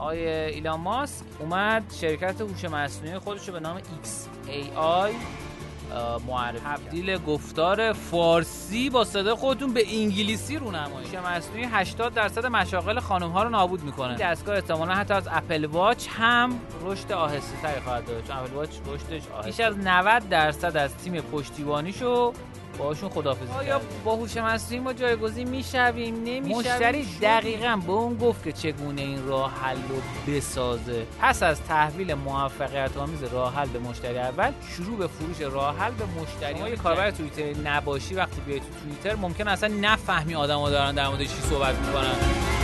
آقای ایلان ماسک اومد شرکت هوش مصنوعی خودش رو به نام XAI معرفی تبدیل گفتار فارسی با صدای خودتون به انگلیسی رو نمایی مصنوعی 80 درصد مشاغل خانم ها رو نابود می‌کنه. دستگاه احتمالا حتی از اپل واچ هم رشد آهسته تری خواهد داشت. چون اپل واچ رشدش آهسته. بیش از 90 درصد از تیم پشتیبانیشو باشون خدافظی آیا با هوش مصنوعی ما جایگزین می‌شویم؟ نمی‌شویم؟ مشتری دقیقا به اون گفت که چگونه این راه حل رو بسازه. پس از تحویل موفقیت آمیز راه حل به مشتری اول شروع به فروش راه حل به مشتری. ما یه کاربر توییتر نباشی وقتی بیای تو توییتر ممکن اصلا نفهمی آدم‌ها دارن در مورد چی صحبت می‌کنن.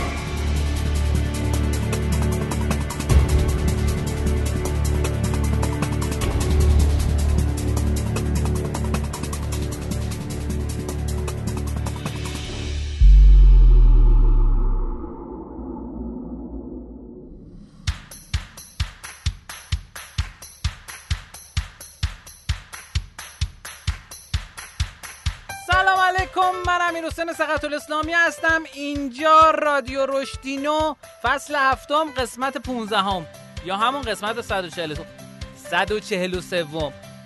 امیر حسین سقط الاسلامی هستم. اینجا رادیو رشدینو فصل هفتم قسمت 15 هم. یا همون قسمت 140 143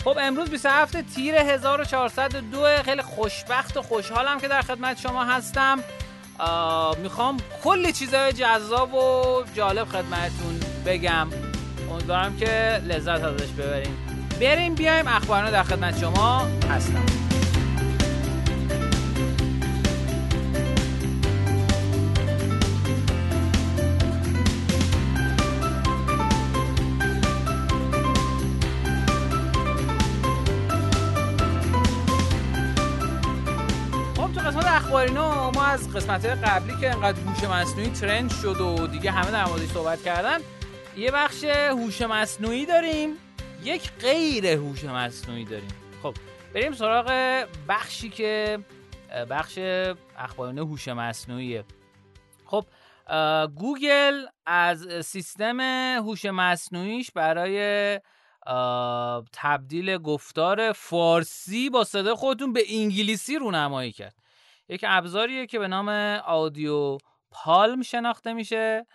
خب امروز 27 تیر 1402 خیلی خوشبخت و خوشحالم که در خدمت شما هستم. می‌خوام کلی چیزهای جذاب و جالب خدمتتون بگم. امیدوارم که لذت ازش ببریم بریم بیایم اخبارنا در خدمت شما هستم. اخبارینا ما از قسمت قبلی که انقدر هوش مصنوعی ترند شد و دیگه همه در موردش صحبت کردن یه بخش هوش مصنوعی داریم یک غیر هوش مصنوعی داریم. خب بریم سراغ بخشی که بخش اخبارینا هوش مصنوعیه. خب گوگل از سیستم هوش مصنوعیش برای تبدیل گفتار فارسی با صدای خودتون به انگلیسی رونمایی کرد. یک ابزاریه که به نام آدیو پالم شناخته میشه.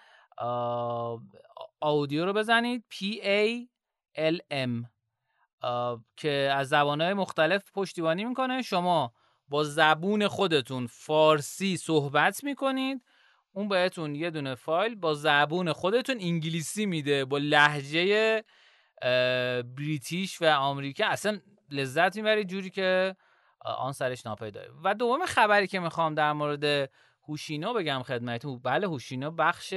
آودیو رو بزنید. P A L M. که از زبانهای مختلف پشتیبانی می‌کنه. شما با زبون خودتون فارسی صحبت می‌کنید. اون بهتون یه دونه فایل با زبون خودتون انگلیسی میده. با لحجه بریتیش و آمریکا. اصلا لذت می‌برید. جوری که آن سرش ناپیدا و دوم خبری که می‌خوام در مورد هوشینو بگم خدمتتون بله هوشینو بخش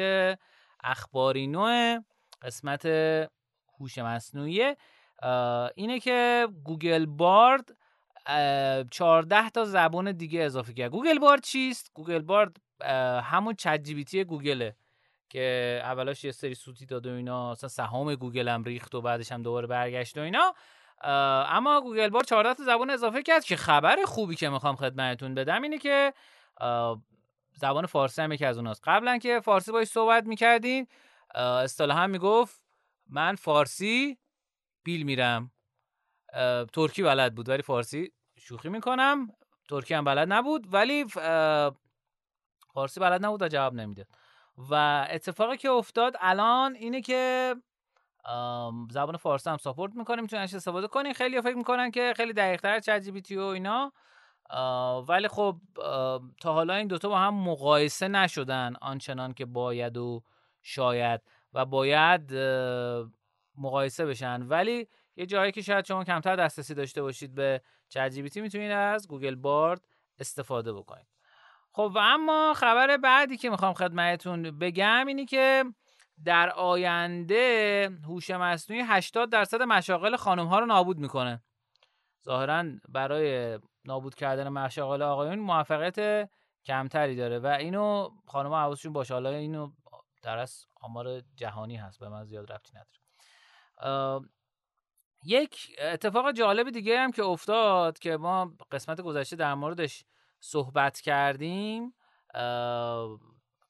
اخباری نوع قسمت هوش مصنوعی اینه که گوگل Bard 14 تا زبان دیگه اضافه کرد. گوگل Bard چیست؟ گوگل بارد همون ChatGPT گوگله که اولاش یه سری سوتی داد و اینا اصلا سهام گوگل هم ریخت و بعدش هم دوباره برگشت و اینا. اما گوگل بار 14 تا زبان اضافه کرد که خبر خوبی که می‌خوام خدمتتون بدم اینه که زبان فارسی هم یکی از اوناست. قبلا که فارسی باش صحبت می‌کردین اصطلاحا می‌گفت من فارسی بیل میرم. ترکی بلد بود ولی فارسی شوخی می‌کنم. ترکی هم بلد نبود ولی فارسی بلد نبود و جواب نمی‌داد. و اتفاقی که افتاد الان اینه که زبان فارسی هم ساپورت می‌کنه می‌تونن استفاده کنین خیلی فکر می‌کنن که خیلی دقیق تر چت جی و اینا. ولی خب تا حالا این دوتا با هم مقایسه نشدن آنچنان که باید و شاید و باید مقایسه بشن. ولی یه جایی که شاید شما کمتر دسترسی داشته باشید به چت جی می‌تونید از گوگل بارد استفاده بکنید. خب و اما خبر بعدی که می‌خوام خدمتتون بگم اینی که در آینده هوش مصنوعی 80 درصد مشاغل خانم ها رو نابود می‌کنه. ظاهرا برای نابود کردن مشاغل آقایون موفقیت کمتری داره و اینو خانم ها حواسشون باشه. حالا اینو در از آمار جهانی هست به من زیاد ربطی نداره. یک اتفاق جالب دیگه هم که افتاد که ما قسمت گذشته در موردش صحبت کردیم.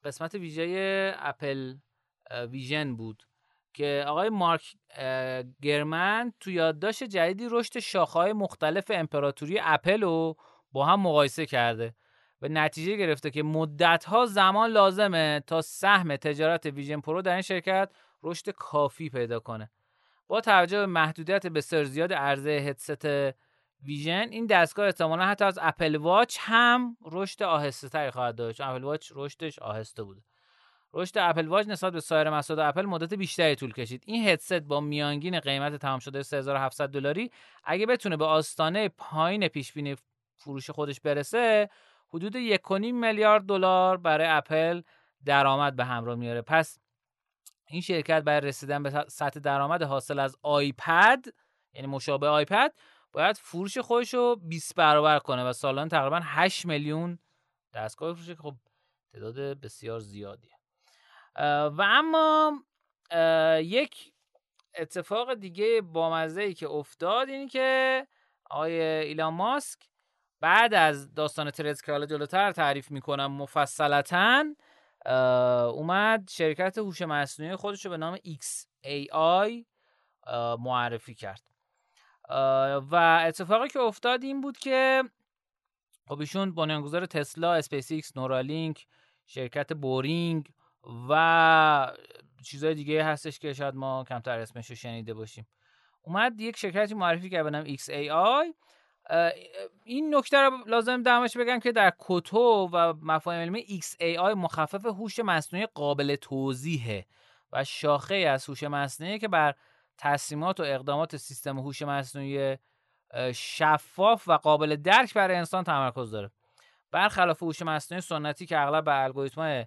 قسمت ویژه Apple Vision بود که آقای مارک گرمن تو یادداشت جدیدی رشد شاخه‌های مختلف امپراتوری اپل رو با هم مقایسه کرده به نتیجه گرفته که مدت ها زمان لازمه تا سهم تجارت Vision Pro در این شرکت رشد کافی پیدا کنه. با توجه به محدودیت بسیار زیاد عرضه headset Vision این دستگاه احتمالا حتی از Apple Watch هم رشد آهسته تری خواهد داشت. Apple Watch رشدش آهسته بوده. رشد Apple Watch نسبت به سایر مسائل اپل مدت بیشتری طول کشید. این هدست با میانگین قیمت تمام شده 3700 دلاری اگه بتونه به آستانه پایین پیش بینی فروش خودش برسه حدود 1.5 میلیارد دلار برای اپل درآمد به همراه میاره. پس این شرکت برای رسیدن به سطح درآمد حاصل از iPad یعنی مشابه iPad باید فروش خودش رو 20 برابر کنه و سالانه تقریبا 8 میلیون دستگاه فروشه که خب تعداد بسیار زیادیه. و اما یک اتفاق دیگه بامزه ای که افتاد اینی که آقای ایلان ماسک بعد از داستان ترز که حالا جلوتر تعریف می‌کنم مفصلتا اومد شرکت هوش مصنوعی خودش رو به نام XAI معرفی کرد. و اتفاقی که افتاد این بود که خب ایشون بنیانگذار تسلا، SpaceX، Neuralink، شرکت Boring و چیزهای دیگه هستش که شاید ما کمتر اسمش رو شنیده باشیم. اومد یک شرکتی معرفی کرد به نام XAI این نکته رو لازم درمش بگم که در کتو و مفاهیم علمی XAI مخفف هوش مصنوعی قابل توضیحه و شاخه از هوش مصنوعی که بر تصمیمات و اقدامات سیستم هوش مصنوعی شفاف و قابل درک برای انسان تمرکز داره. برخلاف هوش مصنوعی سنتی که اغلب به الگوریتم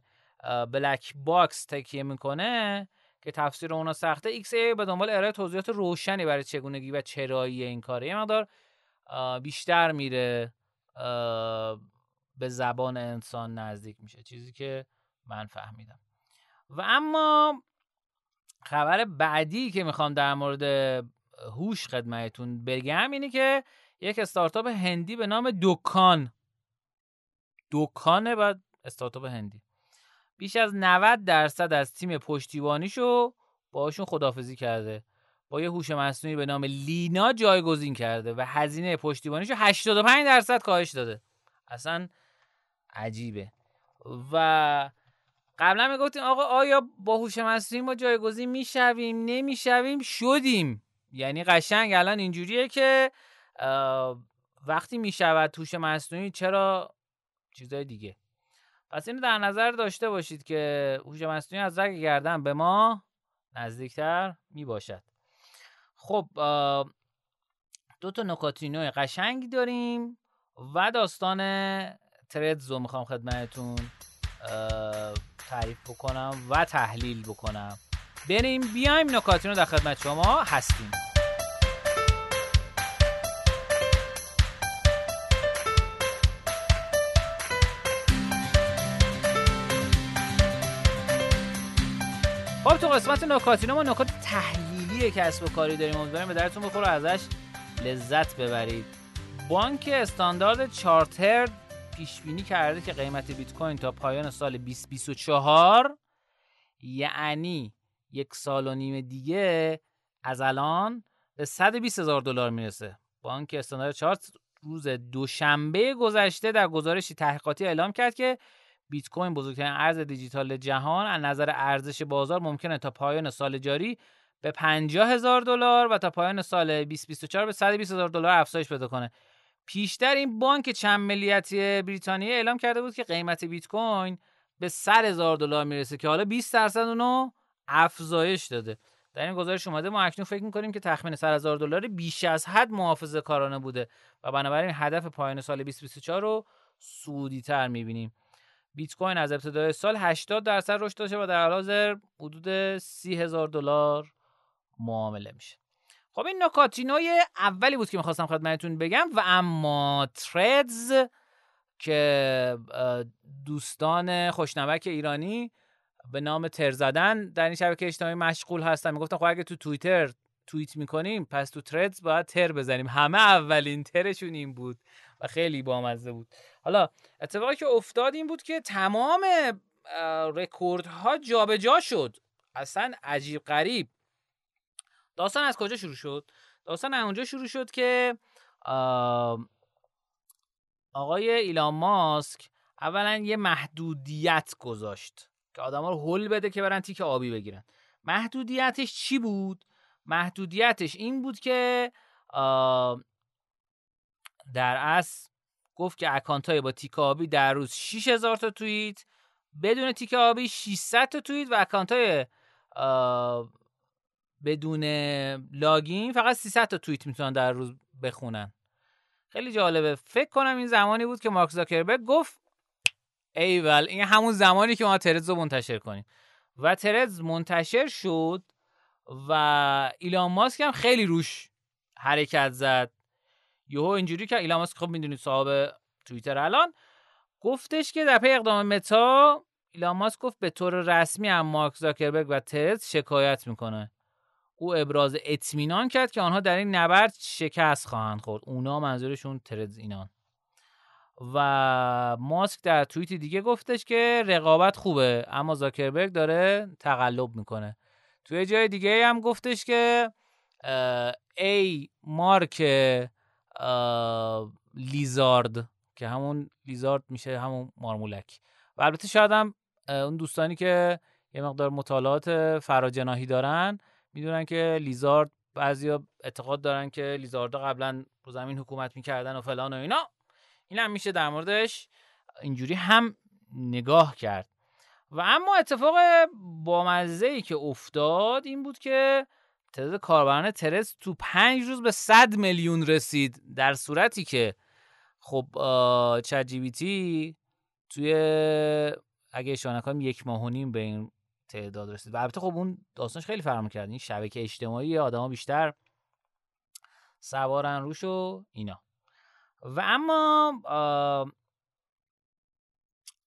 black box تکیه می‌کنه که تفسیر اونا سخته. XAI به دنبال ارائه توضیحات روشنی برای چگونگی و چرایی این کاره. یه مقدار بیشتر میره به زبان انسان نزدیک میشه. چیزی که من فهمیدم. و اما خبر بعدی که می‌خوام در مورد هوش خدمتتون بگم اینه که یک استارتاپ هندی به نام دکان دکانه بعد استارتاپ هندی. بیش از 90 درصد از تیم پشتیبانیشو باشون خدافزی کرده. با یه هوش مصنوعی به نام لینا جایگزین کرده و هزینه پشتیبانیشو 85 درصد کاهش داده. اصلا عجیبه. و قبلا می‌گفتیم آقا آیا با هوش مصنوعی ما جایگزین می‌شویم؟ نمی‌شویم؟ شدیم. یعنی قشنگ الان اینجوریه که وقتی می‌شود هوش مصنوعی چرا چیزای دیگه؟ پس اینو در نظر داشته باشید که هوش مصنوعی از رگ گردن به ما نزدیکتر می باشد خب دو تا نکاتینو قشنگ داریم و داستان تردز رو می‌خوام خدمتتون تعریف بکنم و تحلیل بکنم. بریم بیایم نکاتینو در خدمت شما هستیم. خب تو قسمت نکاتینو ما نکات تحلیلی کسب و کاری داریم. امیدواریم به درتون بخوره. ازش لذت ببرید. بانک استاندارد چارتر پیش بینی کرده که قیمت بیت کوین تا پایان سال 2024 یعنی یک سال و نیم دیگه از الان به 120 هزار دلار می‌رسه. بانک استاندارد چارت روز دوشنبه گذشته در گزارشی تحقیقاتی اعلام کرد که بیت کوین بزرگترین ارز دیجیتال جهان از نظر ارزش بازار ممکنه تا پایان سال جاری به 50 هزار دلار و تا پایان سال 2024 به 120 هزار دلار افزایش پیدا کنه. پیشتر این بانک چند ملیتی بریتانیا اعلام کرده بود که قیمت بیت کوین به 100 هزار دلار می‌رسه که حالا 20 درصد اونو افزایش داده. در این گزارش اومده ما اکنون فکر می‌کنیم که تخمین 100 هزار دلار بیش از حد محافظه کارانه بوده و بنابراین هدف پایان سال 2024 رو سودی تر می‌بینیم. بیت کوین از ابتدای سال 80 درصد رشد داشته و در حال حاضر حدود 30 هزار دلار معامله میشه. خب این نکاتینوی اولی بود که می‌خواستم خدمتتون بگم و اما تردز که دوستان خوشنمک ایرانی به نام تر زدن در این شبکه اجتماعی مشغول هستن. می‌گفتن خب اگه تو توییتر توییت می‌کنیم پس تو تردز باید تر بزنیم. همه اولین ترشون این بود. و خیلی بامزه بود. حالا اتفاقی که افتاد این بود که تمام رکوردها جابجا شد. اصلا عجیب غریب. داستان از کجا شروع شد؟ داستان از اونجا شروع شد که آقای ایلان ماسک اولا یه محدودیت گذاشت که آدما رو حل بده که برن تیک آبی بگیرن. محدودیتش چی بود؟ محدودیتش این بود که در اصل گفت که اکانت های با تیک آبی در روز 6000 تا توییت بدون تیک آبی 600 تا توییت و اکانت های بدون login فقط 300 تا توییت می‌تونن در روز بخونن. خیلی جالبه. فکر کنم این زمانی بود که مارک زاکربرگ گفت ایول این همون زمانی که ما Threads رو منتشر کنیم. و Threads منتشر شد و ایلان ماسک هم خیلی روش حرکت زد. یهو اینجوری که ایلان ماسک خب می‌دونید صاحب توییتر الان گفتش که در پی اقدام متا ایلان ماسک گفت به طور رسمی هم مارک زاکربرگ و ترز شکایت می‌کنه. او ابراز اطمینان کرد که آنها در این نبرد شکست خواهند خورد. اونا منظورشون ترز اینان. و ماسک در توییت دیگه گفتش که رقابت خوبه اما زاکربرگ داره تقلب می‌کنه. توی جای دیگه هم گفتش که ای مارک لیزارد که همون لیزارد میشه همون مارمولک. و البته شاید هم اون دوستانی که یه مقدار مطالعات فراجناهی دارن می‌دونن که لیزارد بعضیا اعتقاد دارن که لیزاردا قبلا رو زمین حکومت می‌کردن و فلان و اینا. این هم میشه در موردش اینجوری هم نگاه کرد. و اما اتفاق بامزه ای که افتاد این بود که تعداد کاربران ترس تو پنج روز به 100 میلیون رسید در صورتی که خب چت جی توی اگه اشاره نکنم یک ماه و نیم به این تعداد رسید. و البته خب اون داستانش خیلی فرق کرد این شبکه اجتماعی آدما بیشتر سوارن روش و اینا. و اما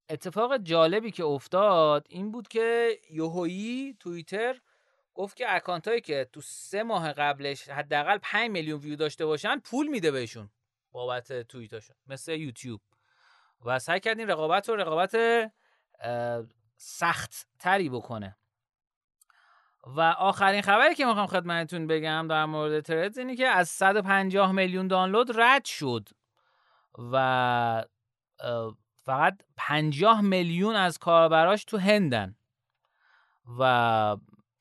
اتفاق جالبی که افتاد این بود که یوهویی توییتر گفت که اکانت هایی که تو سه ماه قبلش حداقل 5 میلیون ویو داشته باشن پول میده بهشون. بابت توییتاشون مثل یوتیوب. و سعی کرد این رقابت رو رقابت سخت تری بکنه. و آخرین خبری که می‌خوام خدمتتون بگم در مورد تردز اینه که از 150 میلیون دانلود رد شد. و فقط 50 میلیون از کاربراش تو هندن. و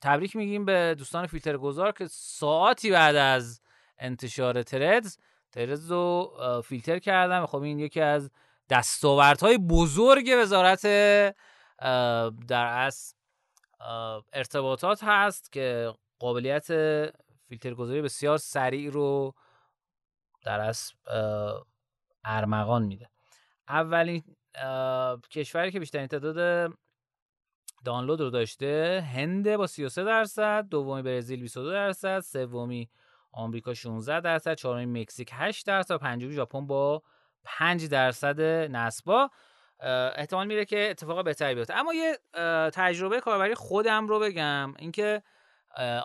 تبریک میگیم به دوستان فیلتر گذار که ساعتی بعد از انتشار تردز تردز رو فیلتر کردن و خب این یکی از دستاوردهای بزرگ وزارت در اصل ارتباطات هست که قابلیت فیلترگذاری بسیار سریع رو در اصل ارمغان میده. اولین کشوری که بیشترین تعداد دانلود رو داشته هند با 33 درصد دومی برزیل 22 درصد سومی آمریکا 16 درصد چهارمی مکزیک 8 درصد پنجمی ژاپن با 5 درصد نسبا احتمال میره که اتفاق بهتری بیفته. اما یه تجربه کاربری خودم رو بگم اینکه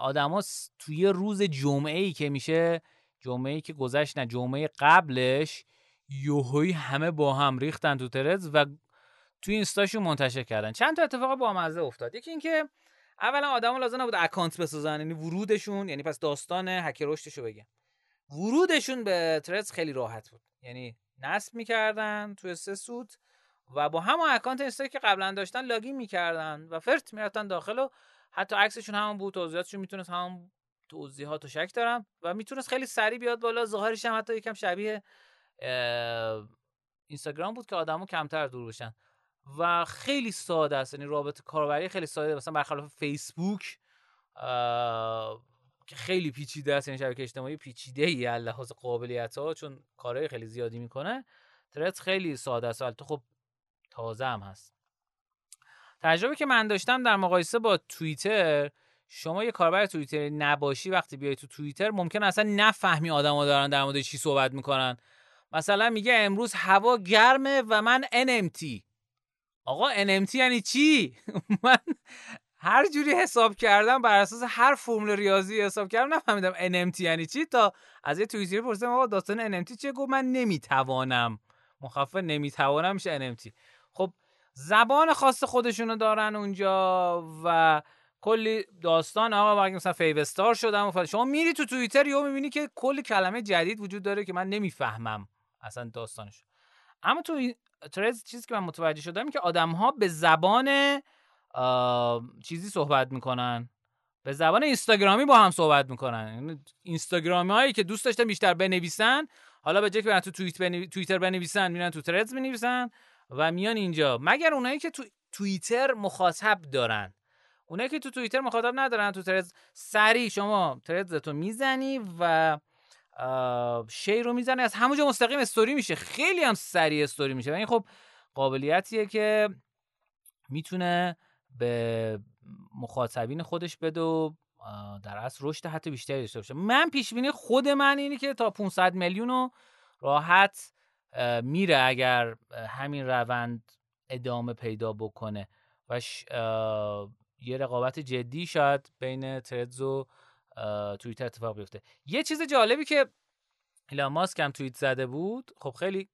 آدما توی روز جمعه ای که میشه جمعه ای که گذشت نه جمعه قبلش یهویی همه با هم ریختن تو Threads و توی اینستاشون منتشر کردن. چند تا اتفاق با مزه افتاد. یکی اینکه اولا آدما لازم نبود account بسازن یعنی ورودشون یعنی پس داستان هک رشدشو بگم ورودشون به Threads خیلی راحت بود. یعنی نصب می‌کردن توی سه سوت و با همون account اینستا که قبلا داشتن login می‌کردن و فرت می‌رفتن داخل و حتی عکسشون همون بود توضیحاتشون می‌تونست همون توضیحات و شک دارم و می‌تونست خیلی سریع بیاد بالا. ظاهرش هم حتی یکم شبیه اینستاگرام بود که آدمو کمتر دور بشن. و خیلی ساده است. یعنی رابطه کاربری خیلی ساده. مثلا برخلاف فیسبوک که خیلی پیچیده است. یعنی شبکه اجتماعی پیچیده ای لحاظ قابلیت ها چون کارهای خیلی زیادی می‌کنه. ترت خیلی ساده است. البته خب تازه هم هست. تجربه که من داشتم در مقایسه با توییتر شما یه کاربر توییتر نباشی وقتی بیای تو توییتر ممکن اصلا نفهمی آدما دارن در مورد چی صحبت می‌کنن. مثلا میگه امروز هوا گرمه و من NMT آقا NMT یعنی چی؟ من هر جوری حساب کردم بر اساس هر فرمول ریاضی حساب کردم نفهمیدم NMT یعنی چی تا از یه توییتر پرسیدم آقا داستان NMT چیه؟ گفت من نمی‌توانم. مخفف نمی‌توانم میشه NMT خب زبان خاص خودشونو دارن اونجا و کلی داستان آقا مثلا فیو استار شدم و شما میری تو توییتر یهو می‌بینی که کلی کلمه جدید وجود داره که من نمی‌فهمم اصلا داستانش. اما تو ترز چیزی که من متوجه شدم که آدم ها به زبان چیزی صحبت می‌کنن. به زبان اینستاگرامی با هم صحبت می‌کنن. یعنی اینستاگرامی هایی که دوست داشتن بیشتر بنویسن حالا به برن تو. توییتر بنویسن میرن تو ترز بنویسن و میان اینجا. مگر اونایی که تو توییتر مخاطب دارن. اونایی که تو توییتر مخاطب ندارن تو ترز سری شما ترزتو می‌زنی و شیر رو می‌زنه. از همونجا مستقیم استوری میشه. خیلی هم سریع استوری میشه. و این خب قابلیتیه که می‌تونه به مخاطبین خودش بده و در اصل رشد حتی بیشتری داشته باشه. من پیش بینی خود من اینه که تا 500 میلیون راحت میره اگر همین روند ادامه پیدا بکنه. و یه رقابت جدی شاید بین تردز و توییتر اتفاق بیفته. یه چیز جالبی که ایلان ماسک هم توییت زده بود خب خیلی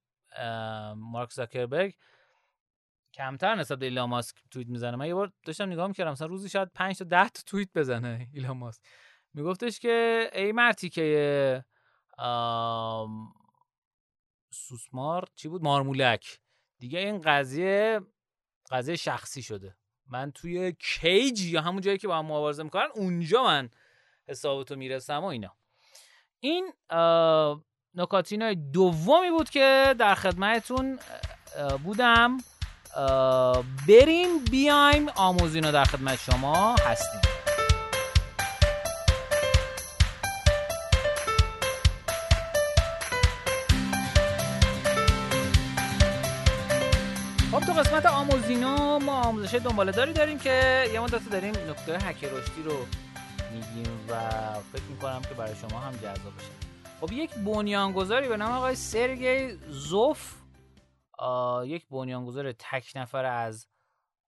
مارک زاکربرگ کمتر نسبت به ایلان ماسک توییت می‌زنه. من یه بار داشتم نگاه می‌کردم مثلا روزی شاید 5 تا 10 تا توییت بزنه ایلان ماسک. میگفتش که ای مرتی که سوسمار چی بود؟ مارمولک. دیگه این قضیه قضیه شخصی شده. من توی کیج یا همون جایی که با هم مبارزه می‌کنن اونجا من حسابتو می‌رسم و اینا. این نکاتین دومی بود که در خدمتتون بودم. بریم بیایم آموزینا در خدمت شما هستیم. خب تو قسمت آموزینو ما آموزش دنباله داری داریم که یه مدت داریم نکته هک رشدی رو میگیم و فکر می‌کنم که برای شما هم جذاب باشه. خب یک بنیانگذاری به نام آقای سرگی زوف یک بنیانگذار تک نفر از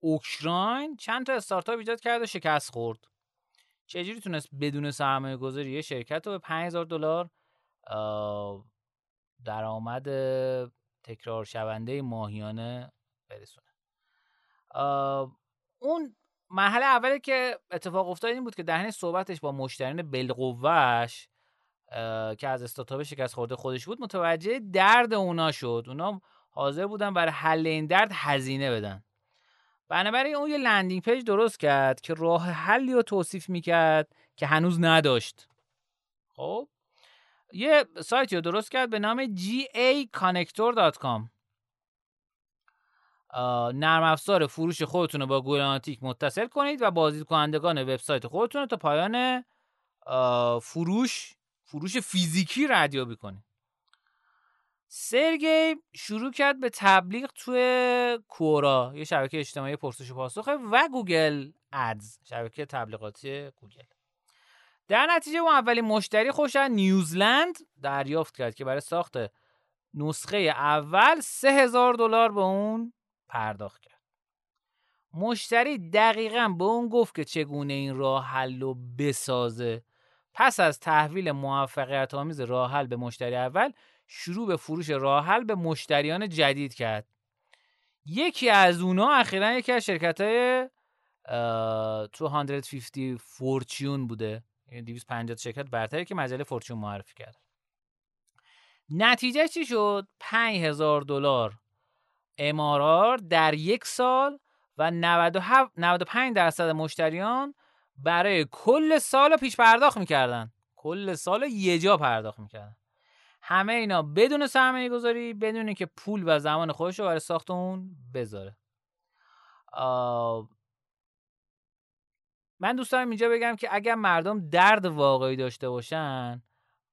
اوکراین. چند تا استارتاپ ایجاد کرد و شکست خورد. چجوری تونست بدون سرمایه گذاری یه شرکت رو به 5000 دلار درآمد تکرار شونده ماهیانه برسونه؟ اون مرحله اولی که اتفاق افتاد این بود که در حین صحبتش با مشتریان بالقوه‌ش که از استارتاپ شکست خورده خودش بود متوجه درد اونا شد. اونا حاضر بودن برای حل این درد هزینه بدن. بنابراین اون یه landing page درست کرد که راه حلی رو توصیف می‌کرد که هنوز نداشت. خب؟ یه سایتی رو درست کرد به نام gaconnector.com نرم افزار فروش خودتون رو با گوگل متصل کنید و بازدید کنندگان وبسایت خودتون رو تا پایان فروش فروش فیزیکی ردیابی کنید. سرگی شروع کرد به تبلیغ توی Quora یه شبکه اجتماعی پرسش و پاسخه و Google Ads شبکه تبلیغاتی گوگل. در نتیجه اون اولین مشتری خوش نیوزلند دریافت کرد که برای ساخت نسخه اول سه هزار دلار به اون پرداخت کرد. مشتری دقیقا به اون گفت که چگونه این راه حل رو بسازه. پس از تحویل موفقیت آمیز راه حل به مشتری اول شروع به فروش راه حل به مشتریان جدید کرد. یکی از اونا اخیرا یکی از شرکت های 250 فورچون بوده. یعنی 250 شرکت برتری که مجله فورچون معرفی کرد نتیجه چی شد؟ 5000 دلار. امارار در یک سال و 95 درصد مشتریان برای کل سال پیش پرداخت می‌کردن. کل سال یه جا پرداخت می‌کردن. همه اینا بدون سرمایه گذاری بدون که پول و زمان خودش رو برای ساخت اون بذاره. من دوست دارم اینجا بگم که اگر مردم درد واقعی داشته باشن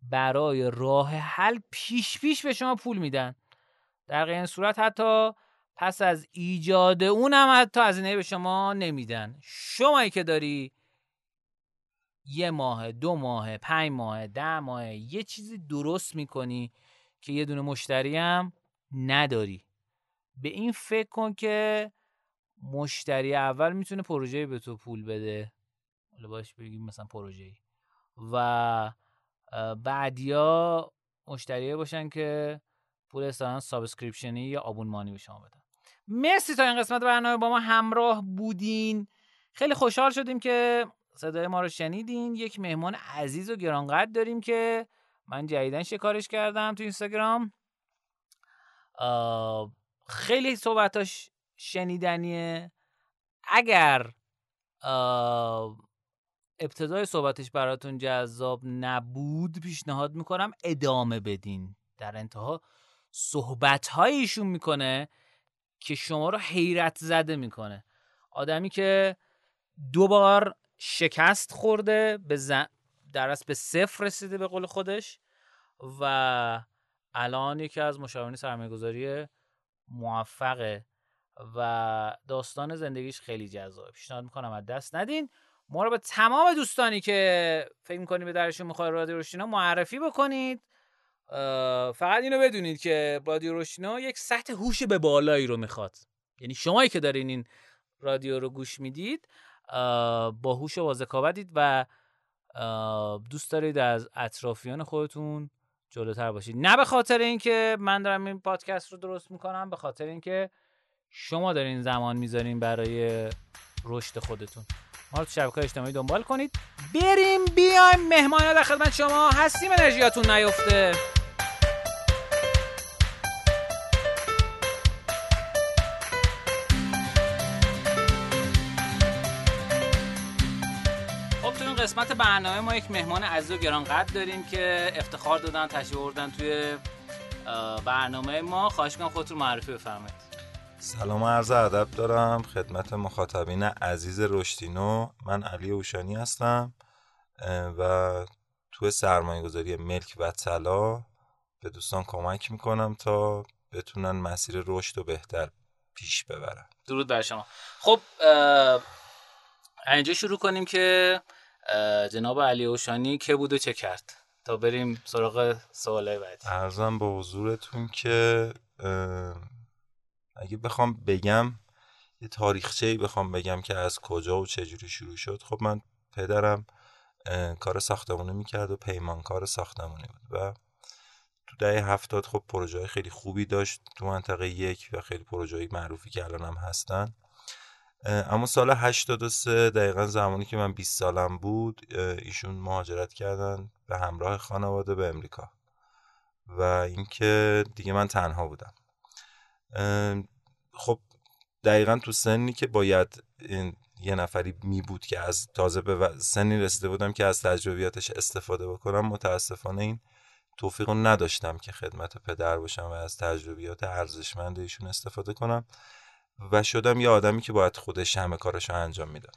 برای راه حل پیش پیش به شما پول میدن. در این صورت حتی پس از ایجاد اونم حتی از به شما نمیدن. شمایی که داری یه ماه دو ماه پنج ماه ده ماه یه چیزی درست می‌کنی که یه دونه مشتری هم نداری. به این فکر کن که مشتری اول می‌تونه پروژه به تو پول بده. حالا باش بگیم مثلا پروژه و بعدیا مشتری باشن که پول اصلا subscription ی یا آبونمانی به شما بدن مرسی تا این قسمت برنامه با ما همراه بودین. خیلی خوشحال شدیم که صدای ما رو شنیدین. یک مهمان عزیز و گرانقدر داریم که من جدیداً شکارش کردم تو اینستاگرام. خیلی صحبتاش شنیدنیه. اگر ابتدای صحبتش براتون جذاب نبود پیشنهاد می‌کنم ادامه بدین. در انتها صحبت ایشون می‌کنه که شما رو حیرت زده می‌کنه. آدمی که دو بار شکست خورده به زن... در به صفر رسیده به قول خودش و الان یکی از مشاورین سرمایه‌گذاری موفقه و داستان زندگیش خیلی جذابه. پیشنهاد می‌کنم از دست ندین. ما رو به تمام دوستانی که فکر می‌کنید به درشون می‌خواد رادیو روشینا معرفی بکنید. فقط اینو بدونید که رادیو روشینا یک سطح هوش به بالایی رو می‌خواد. یعنی شمایی که دارین این رادیو رو گوش می‌دید با هوش و و دوست دارید از اطرافیان خودتون جلوتر باشید. نه به خاطر اینکه من دارم این پادکست رو درست می‌کنم به خاطر اینکه شما دارین زمان می‌ذارین برای رشد خودتون. ما رو تو شبکه اجتماعی دنبال کنید. بریم بیایم. مهمان در خدمت شما هستیم. انرژیاتون نیفته. خب قسمت برنامه ما یک مهمان عزیز و گرانقدر داریم که افتخار دادن تشریف آوردن توی برنامه ما. خواهش کنم خودتون معرفی بفرمایید. سلام عرض ادب دارم خدمت مخاطبین عزیز رشتینو من علی اوشانی هستم و تو سرمایه گذاری ملک و طلا به دوستان کمک می‌کنم تا بتونن مسیر رشد و بهتر پیش ببرن. درود بر شما. خب اینجا شروع کنیم که جناب علی اوشانی که بود و چه کرد؟ تا بریم سراغ سوالای بعدی. ارزم به حضورتون که اگه بخوام بگم یه تاریخچه بخوام بگم که از کجا و چجوری شروع شد خب من پدرم کار ساختمونی می‌کرد و پیمانکار ساختمونی بود و تو دهه هفتاد خب پروژه خیلی خوبی داشت تو منطقه یک و خیلی پروژه معروفی که الان هم هستن. اما سال 83 دقیقا زمانی که من 20 سالم بود ایشون مهاجرت کردن به همراه خانواده به امریکا و اینکه دیگه من تنها بودم. خب دقیقا تو سنی که باید یه نفری می بود که از تازه به سنی رسیده بودم که از تجربیاتش استفاده بکنم متاسفانه این توفیق رو نداشتم که خدمت پدر باشم و از تجربیات ارزشمند ایشون استفاده کنم و شدم یه آدمی که باید خودش همه کارش رو انجام می‌داد.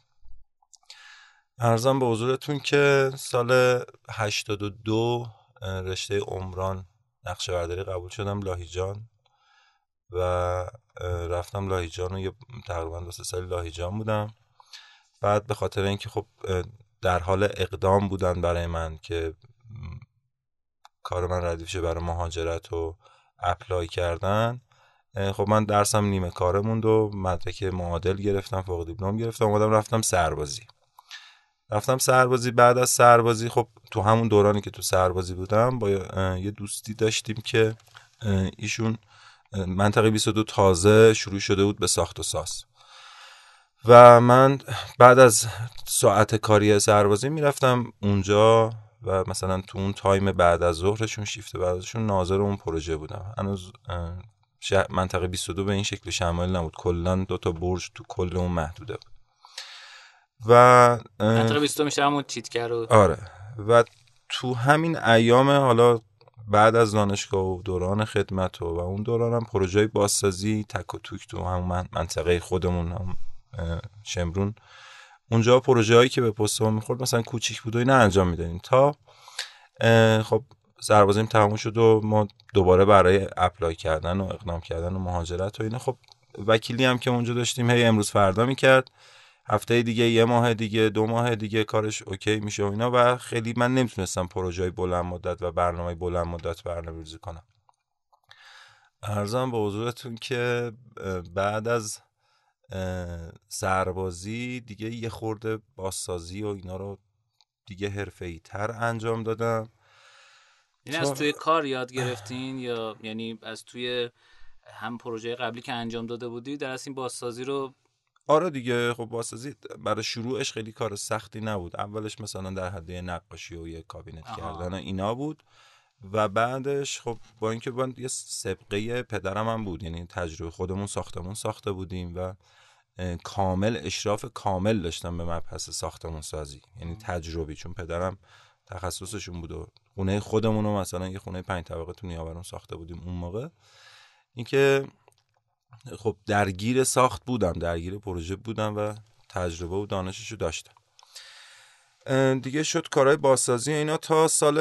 ارزم به حضورتون که سال 82 رشته عمران نقشه برداری قبول شدم لاهیجان و رفتم لاهیجان و یه تقریبا دو سه لاهیجان بودم. بعد به خاطر اینکه خب در حال اقدام بودن برای من که کار من ردیف شه برای مهاجرت و اپلای کردن خب من درسم نیمه کاره موند و مدرک معادل گرفتم فوق دیپلم گرفتم اومدم رفتم سربازی. رفتم سربازی بعد از سربازی خب تو همون دورانی که تو سربازی بودم با یه دوستی داشتیم که ایشون منطقه 22 تازه شروع شده بود به ساخت و ساز. و من بعد از ساعت کاری سربازی می‌رفتم اونجا و مثلا تو اون تایم بعد از ظهرشون شیفت بعد ازشون ناظر اون پروژه بودم. هنوز منطقه 22 به این شکل شمال نبود. کلا دو تا برج تو کل اون محدوده بود. و منطقه 22 میشه همون چیتگر آره. و تو همین ایام حالا بعد از دانشگاه و دوران خدمت و, و اون دوران هم پروژه بازسازی تک و توک تو هم منطقه خودمون هم شمرون. اونجا پروژه هایی که به پست می‌خورد مثلا کوچیک بود و اینا انجام می‌دادیم تا خب سربازیم تموم شد و ما دوباره برای apply کردن و اقدام کردن و مهاجرت و اینا. خب وکیلی هم که اونجا داشتیم هی امروز فردا می‌کرد. هفته دیگه یه ماه دیگه دو ماه دیگه کارش OK میشه و اینا و خیلی من نمی‌تونستم پروژه بلند مدت و برنامه بلند مدت برنامه ریزی کنم. عرضم به حضورتون که بعد از سربازی دیگه یه خورده بازسازی و اینا رو دیگه حرفه تر انجام دادم. یعنی از توی کار یاد گرفتین یا یعنی از توی هم پروژه قبلی که انجام داده بودی در این بازسازی رو آره دیگه خب بازسازی برای شروعش خیلی کار سختی نبود. اولش مثلا در حد نقاشی و یه کابینت کردن اینا بود و بعدش خب با اینکه من یه سبقه پدرم هم بود یعنی تجربه خودمون ساختمون ساخته بودیم و کامل اشراف کامل داشتم به مبحث ساختمون سازی. یعنی تجربی چون پدرم تخصصشون بود و خونه خودمون رو مثلا یه خونه پنج طبقه تو نیاورون ساخته بودیم اون موقع. اینکه خب درگیر ساخت بودم درگیر پروژه بودم و تجربه و دانششو داشتم. دیگه شد کارهای بازسازی اینا تا سال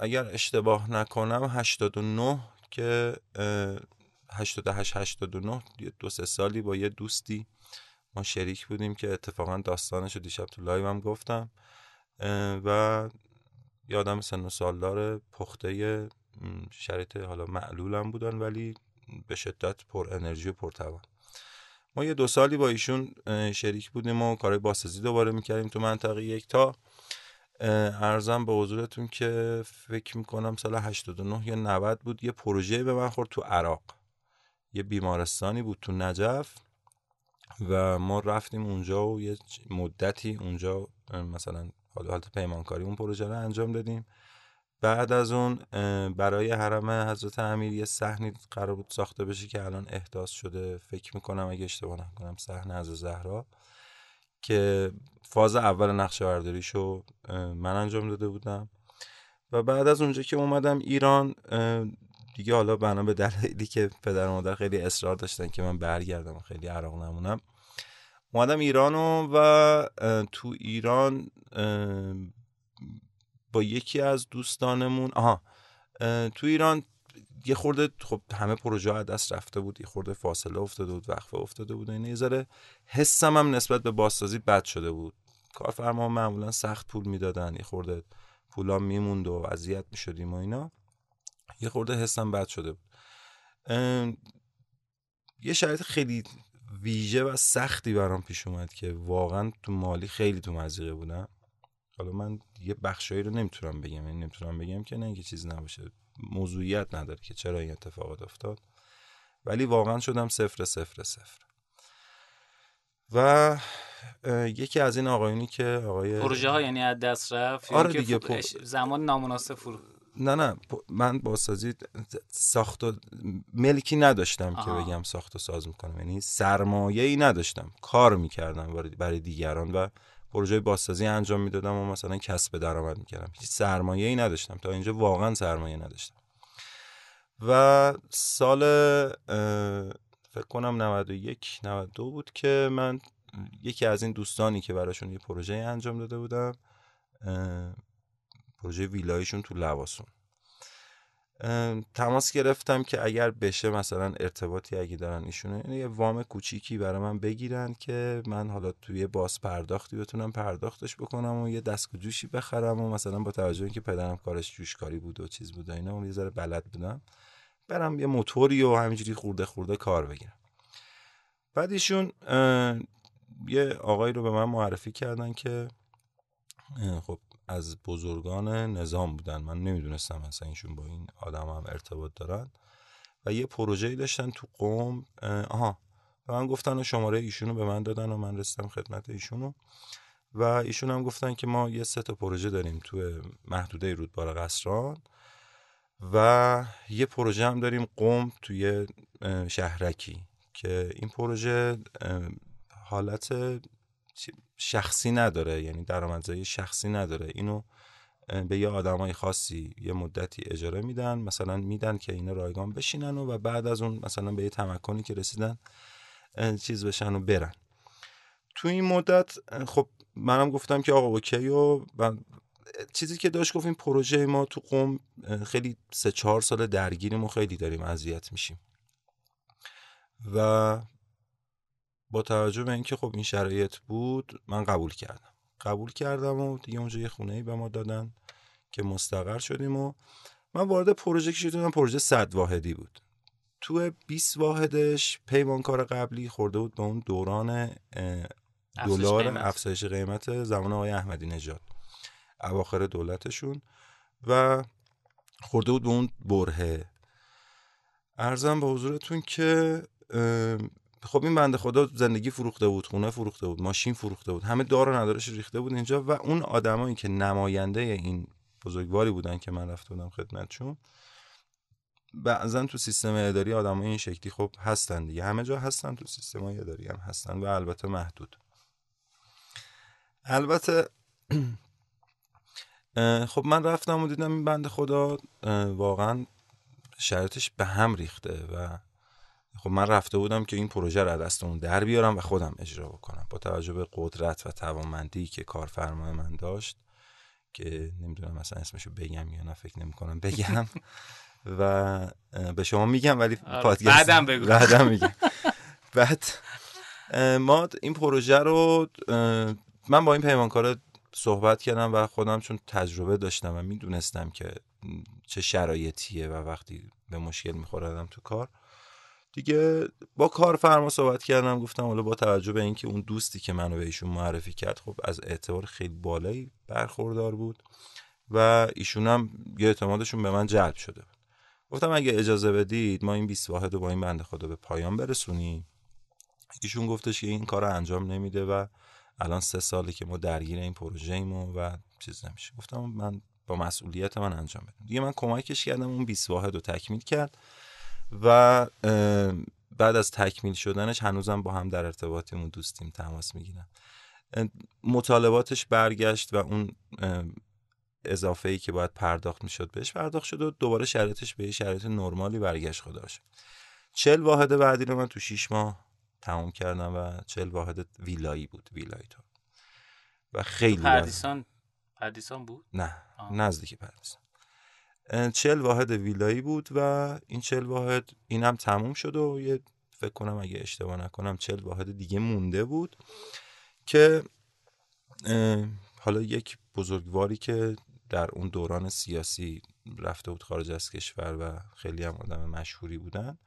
اگر اشتباه نکنم 89 که 88 89 دو سه سالی با یه دوستی ما شریک بودیم که اتفاقا داستانش رو دیشب تو live هم گفتم. و یادم سن و سالدار پخته شرایط حالا معلولم بودن ولی به شدت پر انرژی و پر ما یه دو سالی با ایشون شریک بودیم و کارهای بازسازی دوباره می‌کردیم تو منطقه یک تا عرضم به حضورتون که فکر می‌کنم سال 89 یا 90 بود یه پروژه به من خورد تو عراق. یه بیمارستانی بود تو نجف و ما رفتیم اونجا و یه مدتی اونجا مثلا حالت پیمانکاری اون پروژه رو انجام دادیم. بعد از اون برای حرم حضرت امیر یه صحنی قرار بود ساخته بشه که الان احداث شده. فکر می‌کنم اگه اشتباه نکنم صحنه از زهرا که فاز اول نقشه برداریشو من انجام داده بودم. و بعد از اونجا که اومدم ایران دیگه حالا بنا به دلایلی که پدر و مادر خیلی اصرار داشتن که من برگردم خیلی عراق نمونم. اومدم ایرانو و تو ایران با یکی از دوستانمون آها تو ایران یه خورده خب همه پروژه از دست رفته بود. یه خورده فاصله افتاده بود وقفه افتاده بود و اینه یه حسم هم نسبت به بازسازی بد شده بود. کارفرما معمولا سخت پول می‌دادن. یه خورده پولا میموند و اذیت می‌شدیم و اینا. یه خورده حسم بد شده بود. یه شرایط خیلی ویژه و سختی برام پیش اومد که واقعا تو مالی خیلی تو مزیقه بودم. حالا من یه بخشایی رو نمی‌تونم بگم یعنی نمی‌تونم بگم که نه اینکه چیزی نباشه. موضوعیت نداره که چرا این اتفاقات افتاد. ولی واقعا شدم صفر صفر صفر. و یکی از این آقایونی که آقای پروژه ها یعنی از دست رفت آره دیگه زمان نامناسب فرو نه نه من بازسازی ساخت و ملکی نداشتم که بگم ساخت و ساز می‌کنم. یعنی سرمایه ای نداشتم. کار می‌کردم برای دیگران و پروژه بازسازی انجام می‌دادم و مثلا کسب درآمد می‌کردم. هیچ سرمایه ای نداشتم. تا اینجا واقعا سرمایه نداشتم. و سال فکر کنم 91 92 بود که من یکی از این دوستانی که براشون یه پروژه انجام داده بودم پروژه ویلایشون تو لواسون. تماس گرفتم که اگر بشه مثلا ارتباطی اگه دارن ایشونه یه وام کوچیکی برای من بگیرن که من حالا توی باز پرداختی بتونم پرداختش بکنم و یه دست جوشی بخرم و مثلا با توجه اینکه پدرم کارش جوشکاری بود و چیز بود اینا اون یه ذره بلد بودم برم یه موتوری و همینجوری خورده خورده کار بگیرم. بعد ایشون یه آقایی رو به من معرفی کردن که خب از بزرگان نظام بودن. من نمی‌دونستم اصلا اینشون با این آدم هم ارتباط دارن. و یه پروژه‌ای داشتن تو قوم. آها. و من گفتن و شماره ایشونو به من دادن و من رسیدم خدمت ایشونو. و ایشون هم گفتن که ما یه سه تا پروژه داریم تو محدوده رودبار قصران. و یه پروژه هم داریم قوم توی شهرکی. که این پروژه حالت شخصی نداره یعنی درآمدزایی شخصی نداره. اینو به یه آدمای خاصی یه مدتی اجاره میدن مثلا میدن که اینا رایگان بشینن و, بعد از اون مثلا به یه تمکنی که رسیدن چیز بشن و برن. تو این مدت خب منم گفتم که آقا اوکی و چیزی که داشت گفتیم پروژه ما تو قوم خیلی سه چهار سال درگیریم و خیلی داریم اذیت میشیم. و با توجه به اینکه خب این شرایط بود من قبول کردم. قبول کردم و دیگه اونجا یه خونه ای به ما دادن که مستقر شدیم و من وارد پروژه که شدم پروژه صد واحدی بود. تو 20 واحدش پیمانکار قبلی خورده بود به اون دوران دلار افزایش قیمت زمان آقای احمدی نژاد. اواخر دولتشون. و خورده بود به اون برهه. ارزم به حضورتون که خب این بنده خدا زندگی فروخته بود خونه فروخته بود ماشین فروخته بود همه دار و ندارش ریخته بود اینجا و اون آدمایی که نماینده این بزرگواری بودن که من رفته بودم خدمتشون بعضا تو سیستم اداری آدم این شکلی خب هستن دیگه. همه جا هستن تو سیستم اداری هم هستن و البته محدود. البته خب من رفتم و دیدم این بند خدا واقعا شرطش به هم ریخته و خب من رفته بودم که این پروژه رو دست اون در بیارم و خودم اجرا بکنم. با توجه به قدرت و توانمندی که کارفرمای من داشت که نمی‌دونم مثلا اسمشو بگم یا نه فکر نمی کنم بگم. و به شما میگم ولی آره، پادکست بعدم بگو. بعدم میگم. بعد ما این پروژه رو من با این پیمانکار صحبت کردم و خودم چون تجربه داشتم و می‌دونستم که چه شرایطیه و وقتی به مشکل میخوردم تو کار دیگه با کارفرما صحبت کردم گفتم حالا با توجه به اینکه اون دوستی که منو به ایشون معرفی کرد خب از اعتبار خیلی بالایی برخوردار بود و ایشون هم یه اعتمادشون به من جلب شده بود. گفتم اگه اجازه بدید ما این 20 واحد رو با این بنده خدا به پایان برسونیم. ایشون گفتش که این کار رو انجام نمیده و الان سه ساله که ما درگیر این پروژه ایم و چیز نمیشه. گفتم من با مسئولیت من انجام بدم. دیگه من کمکش کردم اون 20 واحد رو تکمیل کرد. و بعد از تکمیل شدنش هنوزم با هم در ارتباطیم و دوستیم تماس می‌گیرم مطالباتش برگشت و اون اضافه ای که باید پرداخت می‌شد بهش پرداخت شد و دوباره شرایطش به شرایط نرمالی برگشت خدا شد چل واحد بعدی رو من تو شیش ماه تمام کردم و چل واحد ویلایی بود ویلایی تو و خیلی پردیسان پردیسان بود؟ نه نزدیک پردیسان. چل واحد ویلایی بود و این چل واحد اینم تموم شد و یه فکر کنم اگه اشتباه نکنم چل واحد دیگه مونده بود که حالا یک بزرگواری که در اون دوران سیاسی رفته بود خارج از کشور و خیلی هم آدم مشهوری بودن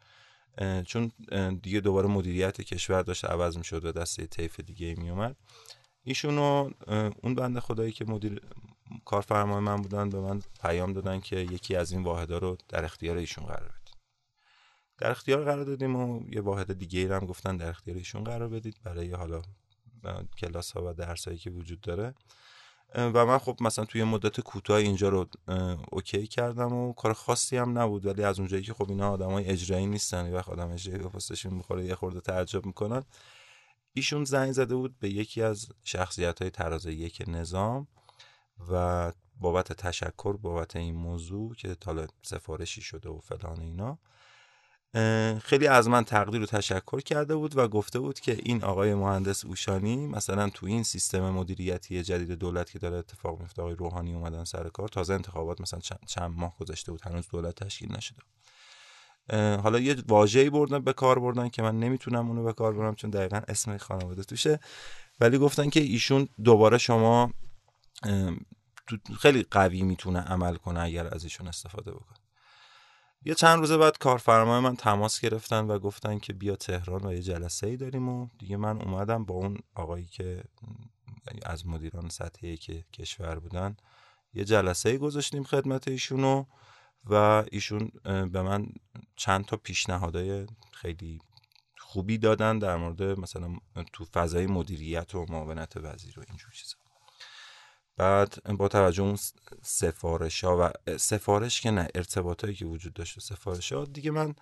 چون دیگه دوباره مدیریت کشور داشت عوض می شد و دسته طیف دیگه می اومد ایشونو اون بنده خدایی که مدیر کارفرمای من بودن به من پیام دادن که یکی از این واحدها رو در اختیار ایشون قرار بدید در اختیار قرار دادیم و یه واحد دیگه ای هم گفتن در اختیار ایشون قرار بدید برای حالا کلاس ها و درس هایی که وجود داره. و من خب مثلا توی مدت کوتاه اینجا رو اوکی کردم و کار خاصی هم نبود. ولی از اونجایی که خب اینا آدمای اجرایی نیستن و آدم اجرایی به پستشون یه خورده تعجب می‌کنن. ایشون زنگ زده بود به یکی از شخصیت های تراز یک نظام. و بابت تشکر بابت این موضوع که حالا سفارشی شده و فلان اینا خیلی از من تقدیر و تشکر کرده بود و گفته بود که این آقای مهندس اوشانی مثلا تو این سیستم مدیریتی جدید دولت که داره اتفاق میفته آقای روحانی اومدن سر کار تازه انتخابات مثلا چند ماه گذشته بود هنوز دولت تشکیل نشده. حالا یه واژه‌ای بردن به کار بردن که من نمی‌تونم اونو به کار ببرم چون دقیقا اسم خانواده توشه. ولی گفتن که ایشون دوباره شما خیلی قوی می‌تونه عمل کنه اگر از ایشون استفاده بکنه. یه چند روز بعد کارفرمای من تماس گرفتن و گفتن که بیا تهران و یه جلسه ای داریم و دیگه من اومدم با اون آقایی که از مدیران سطحی که کشور بودن یه جلسه ای گذاشتیم خدمت ایشونو و ایشون به من چند تا پیشنهادهای خیلی خوبی دادن در مورد مثلا تو فضای مدیریت و معاونت وزیر و اینجور چیزا. بعد با توجه اون سفارش ها و سفارش که نه ارتباطایی که وجود داشت سفارش ها دیگه من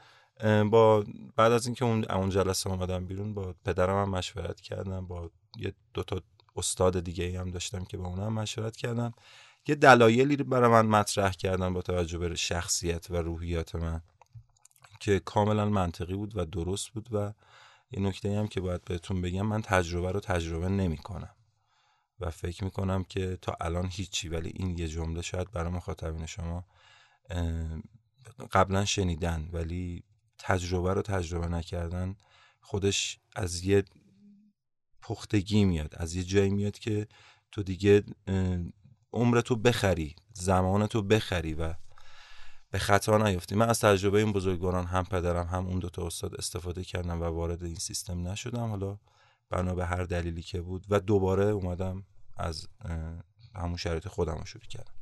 با بعد از اینکه اون اون جلسه اومدم بیرون با پدرم هم مشورت کردم با یه دو تا استاد دیگه هم داشتم که با اونم مشورت کردم. یه دلایلی برای من مطرح کردم با توجه به شخصیت و روحیات من که کاملا منطقی بود و درست بود و یه نکته هم که باید بهتون بگم من تجربه رو تجربه نمی کنم و فکر می‌کنم که تا الان هیچی ولی این یه جمله شاید برای مخاطبین شما قبلا شنیدن ولی تجربه رو تجربه نکردن خودش از یه پختگی میاد از یه جایی میاد که تو دیگه عمرتو بخری زمانتو بخری و به خطا نیفتی من از تجربه این بزرگواران هم پدرم هم اون دوتا استاد استفاده کردم و وارد این سیستم نشدم. حالا بنا به هر دلیلی که بود و دوباره اومدم از همون شرایط خودم رو شروع کردم.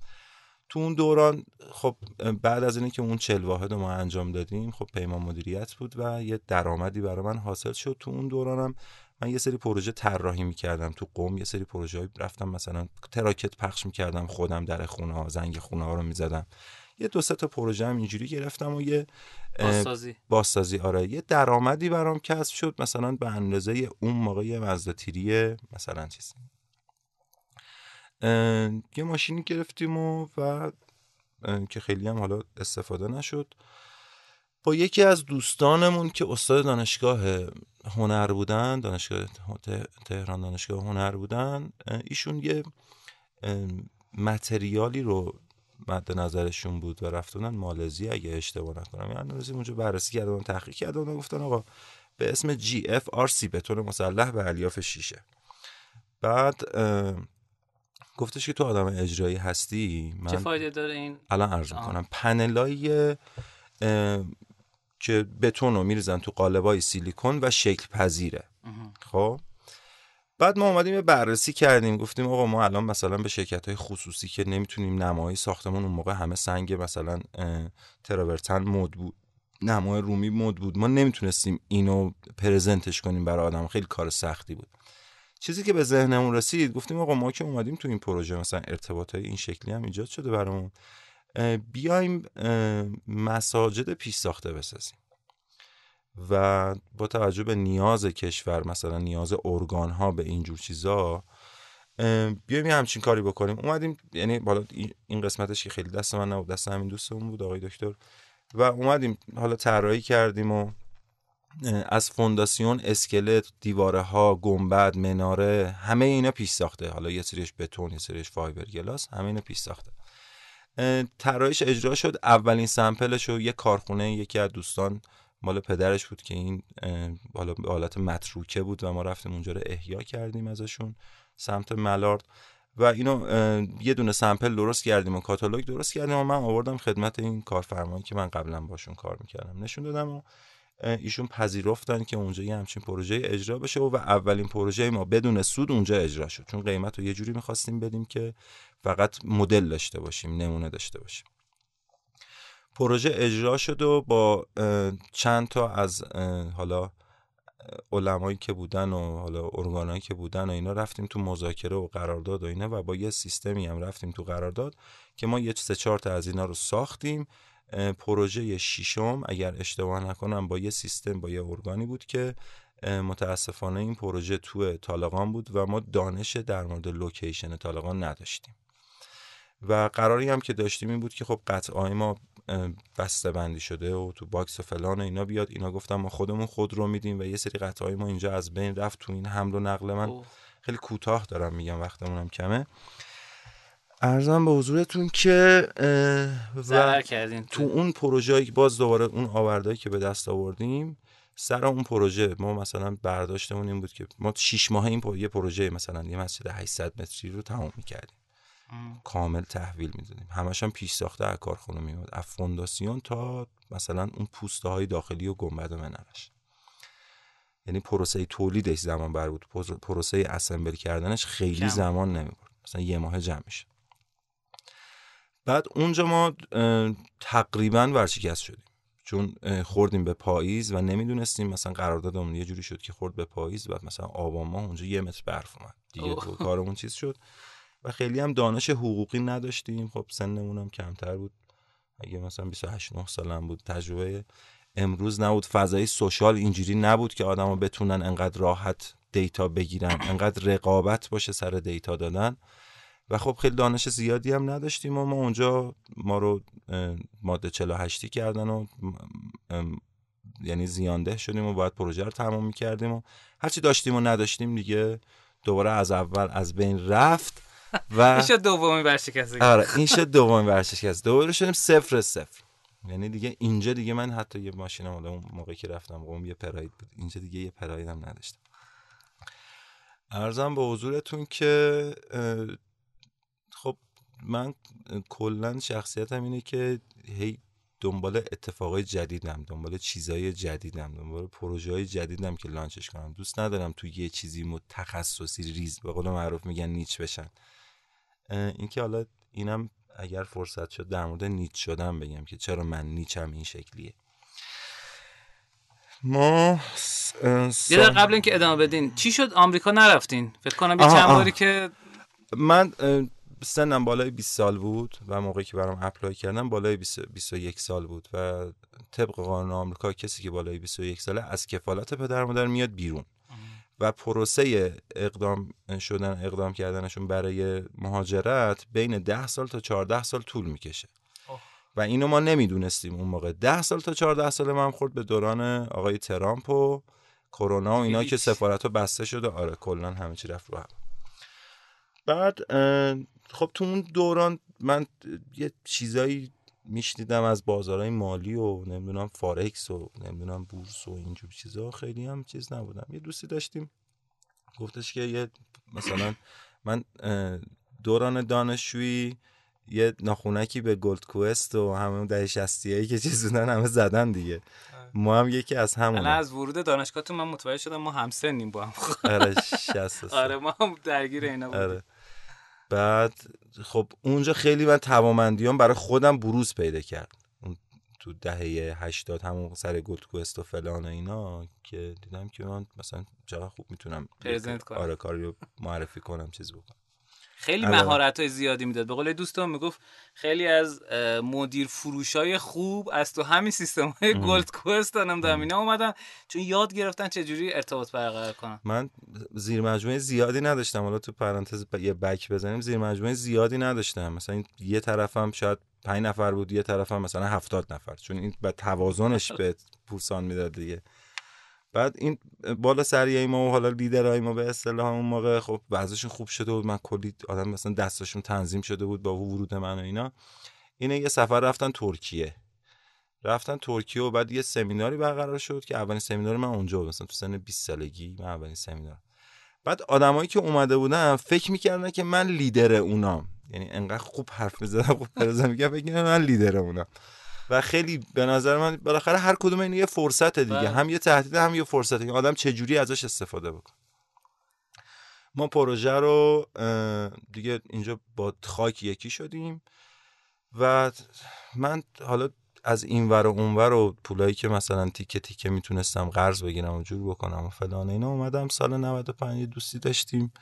تو اون دوران خب بعد از اینکه اون چل واحد رو ما انجام دادیم خب پیمان مدیریت بود و یه درآمدی برای من حاصل شد. تو اون دورانم من یه سری پروژه طراحی می‌کردم. تو قوم یه سری پروژه رفتم مثلا تراکت پخش می‌کردم خودم در خونه ها زنگ خونه ها رو می‌زدم. یه دو سه تا پروژه هم اینجوری گرفتم و یه بازسازی. بازسازی آره. یه درآمدی برام کسب شد مثلا به اندازه اون موقع یه تیری مثلا چیز یه ماشینی گرفتیم و, و که خیلی هم حالا استفاده نشد. با یکی از دوستانمون که استاد دانشگاه هنر بودن دانشگاه تهران دانشگاه هنر بودن ایشون یه متریالی رو مد نظرشون بود و رفتونن مالزی اگه اشتباه نکنم. یعنی رسیم اونجا بررسی کردن تحقیق کردن و گفتن آقا به اسم جی اف آر سی بتون مسلح به الیاف شیشه. بعد گفتش که تو آدم اجرایی هستی؟ من چه فایده داره این؟ الان عرض می‌کنم. پنلای که بتون رو میریزن تو قالبای سیلیکون و شکل پذیره خب؟ بعد ما اومدیم یه بررسی کردیم. گفتیم آقا ما الان مثلا به شرکت های خصوصی که نمی‌تونیم نمایی ساختمون اون موقع همه سنگ مثلا تراورتن مد بود. نمای رومی مد بود. ما نمی‌تونستیم اینو پرزنتش کنیم برای آدم. خیلی کار سختی بود. چیزی که به ذهنمون رسید گفتیم آقا ما که اومدیم تو این پروژه مثلا ارتباط های این شکلی هم ایجاد شده برامون. بیایم مساجد پیش ساخته بسازیم. و با توجه به نیاز کشور مثلا نیاز ارگان ها به اینجور چیزا بیایم یه همچین کاری بکنیم. اومدیم یعنی بالا این قسمتش که خیلی دست من نبود دست همین دوستمون بود آقای دکتر. و اومدیم حالا طراحی کردیم و از فونداسیون اسکلت دیواره ها گنبد مناره همه اینا پیش ساخته. حالا یه سریش بتون یه سریش فایبر گلاس همه اینا پیش ساخته. طراحیش اجرا شد. اولین سمپلش رو یه کارخونه یکی از دوستان مال پدرش بود که این بالا به حالت متروکه بود و ما رفتیم اونجا رو احیا کردیم ازشون سمت ملارد. و اینو یه دونه سمپل درست کردیم و کاتالوگ درست کردیم و من آوردم خدمت این کارفرمایی که من قبلا باشون کار می‌کردم. نشون دادم و ایشون پذیرفتن که اونجا یه همچین پروژه اجرا بشه و اولین پروژه ما بدون سود اونجا اجرا شد. چون قیمت رو یه جوری می‌خواستیم بدیم که فقط مدل داشته باشیم نمونه داشته باشیم. پروژه اجرا شد و با چند تا از حالا علمایی که بودن و حالا ارگانایی که بودن و اینا رفتیم تو مذاکره و قرارداد و اینا و با یه سیستمی هم رفتیم تو قرارداد که ما یه سه چهار تا از اینا رو ساختیم. پروژه شیشم اگر اشتباه نکنم با یه سیستم با یه ارگانی بود که متاسفانه این پروژه تو طالقان بود و ما دانش در مورد لوکیشن طالقان نداشتیم. و قراری هم که داشتیم این بود که خب قطعای ما بسته بندی شده و تو box و فلان و اینا بیاد. اینا گفتم ما خودمون خود رو میدیم و یه سری قطعای ما اینجا از بین رفت تو این حمل و نقل من. خیلی کوتاه دارم میگم وقتمونم کمه. عرضم به حضورتون که و کردین تو اون پروژه باز دوباره اون آوردهایی که به دست آوردیم سر اون پروژه ما مثلا برداشتمون این بود که ما 6 ماه این یه پروژه مثلا یه مسجد 800 متری رو تمام می‌کردیم. کامل تحویل می‌دادیم. همش هم پیش ساخته از کارخونه میاد از فونداسیون تا مثلا اون پوسته های داخلی و گنبد و منرش. یعنی پروسه تولیدش زمان بر بود پروسه اسمبل کردنش خیلی زمان نمی‌برد. مثلا یه ماه جمع میشه بعد اونجا ما تقریبا ورشکست شدیم. چون خوردیم به پاییز و نمی‌دونستیم مثلا قراردادمون یه جوری شد که خورد به پاییز و مثلا آبان ما اونجا یه متر برف اومد. دیگه کارمون چیز شد. و خیلی هم دانش حقوقی نداشتیم. خب سنمون هم کمتر بود. اگه مثلا 28 9 سالم بود. تجربه امروز نبود. فضای سوشال اینجوری نبود که آدما بتونن انقدر راحت دیتا بگیرن انقدر رقابت باشه سر دیتا دادن. و خب خیلی دانش زیادی هم نداشتیم و ما اونجا ما رو ماده 48 کردن و یعنی زیانده شدیم و باید پروژه رو تمام می‌کردیم و هرچی داشتیم و نداشتیم دیگه دوباره از اول از بین رفت و این شد دومین ورشکست آره این شد دومین ورشکست دوباره شدیم صفر صفر. یعنی دیگه اینجا دیگه من حتی یه ماشینم اون موقعی که رفتم قوم یه پراید بود. اینجا دیگه یه پرایدم نداشتم. ارزم به حضورتون که من کلا شخصیتم اینه که هی دنبال اتفاقای جدیدم دنبال چیزای جدیدم دنبال پروژه های جدیدم که لانچش کنم. دوست ندارم تو یه چیزی متخصصی ریز به قول معروف میگن نیچ بشن. اینکه حالا اینم اگر فرصت شد در مورد نیچ شدم بگم که چرا من نیچم این شکلیه. ما یه قبل اینکه ادامه بدین چی شد؟ آمریکا نرفتین؟ فکر کنم یه چند باری که من سنم بالای 20 سال بود و موقعی که برام اپلای کردم بالای 21 سال بود و طبق قانون آمریکا کسی که بالای 21 ساله از کفالت پدر مادر میاد بیرون. و پروسه اقدام شدن اقدام کردنشون برای مهاجرت بین 10 سال تا 14 سال طول می‌کشه. و اینو ما نمی‌دونستیم اون موقع. 10 سال تا 14 سال من خورد به دوران آقای ترامپ و کرونا و اینا که سفارت ها بسته شده. آره کلا همه چی رفت رو هم. بعد خب تو اون دوران من یه چیزایی میشنیدم از بازارهای مالی و نمی‌دونم فارکس و نمی‌دونم بورس و اینجور چیزا. خیلی هم چیز نبودم. یه دوستی داشتیم. گفتش که یه مثلا من دوران دانشجویی یه ناخونکی به گلدکوئست و همه دهه شصتیایی که چیز بودن همه زدن دیگه. ما هم یکی از همون از ورود دانشگاهتون من متوجه شدم ما هم سنیم با هم. آره آره ما هم درگیر اینا بودیم. آره. بعد خب اونجا خیلی من توانمندیام برای خودم بروز پیدا کرد. تو دهه هشتاد همون سر گلدکوئست و فلان اینا که دیدم که من مثلا چقدر خوب می‌تونم آره کاری معرفی کنم چیز بکنم. خیلی. مهارت های زیادی می‌داد. به قول دوستان می‌گفت خیلی از مدیر فروش های خوب از تو همین سیستم های گلد کوست هم دارم اینا اومدن. چون یاد گرفتن چجوری ارتباط برقرار کنن. من زیر مجموعه زیادی نداشتم. حالا تو پرانتز یه بک بزنیم. زیر مجموعه زیادی نداشتم. مثلا یه طرفم شاید پنج نفر بود یه طرفم مثلا هفتاد نفر. چون این به توازنش به پورسان می‌داد دیگه. بعد این بالا سریع ما و حالا لیدرهای ما به اصطلاح اون موقع خب وضعشون خوب شده بود من کلی آدم مثلا دستشون تنظیم شده بود با ورود من و اینا. اینه یه سفر رفتن ترکیه. رفتن ترکیه و بعد یه سمیناری برقرار شد که اولین سمینار من اونجا بود. مثلا تو سن 20 سالگی من اولین سمینار. بعد آدمایی که اومده بودن فکر می‌کردن که من لیدر اونام. یعنی انقدر خوب حرف می‌زدم خوب پرزم میگم فکر من لیدر اونام. و خیلی به نظر من بالاخره هر کدوم این یه فرصت دیگه. بله. هم یه تهدید هم یه فرصت. که آدم چه جوری ازش استفاده بکنه؟ ما پروژه رو دیگه اینجا با خاک یکی شدیم و من حالا از این ور و اون ور و پولایی که مثلا تیکه تیکه می‌تونستم قرض بگیرم و جور بکنم و فلان اینا اومدم سال 95 دوستی داشتیم.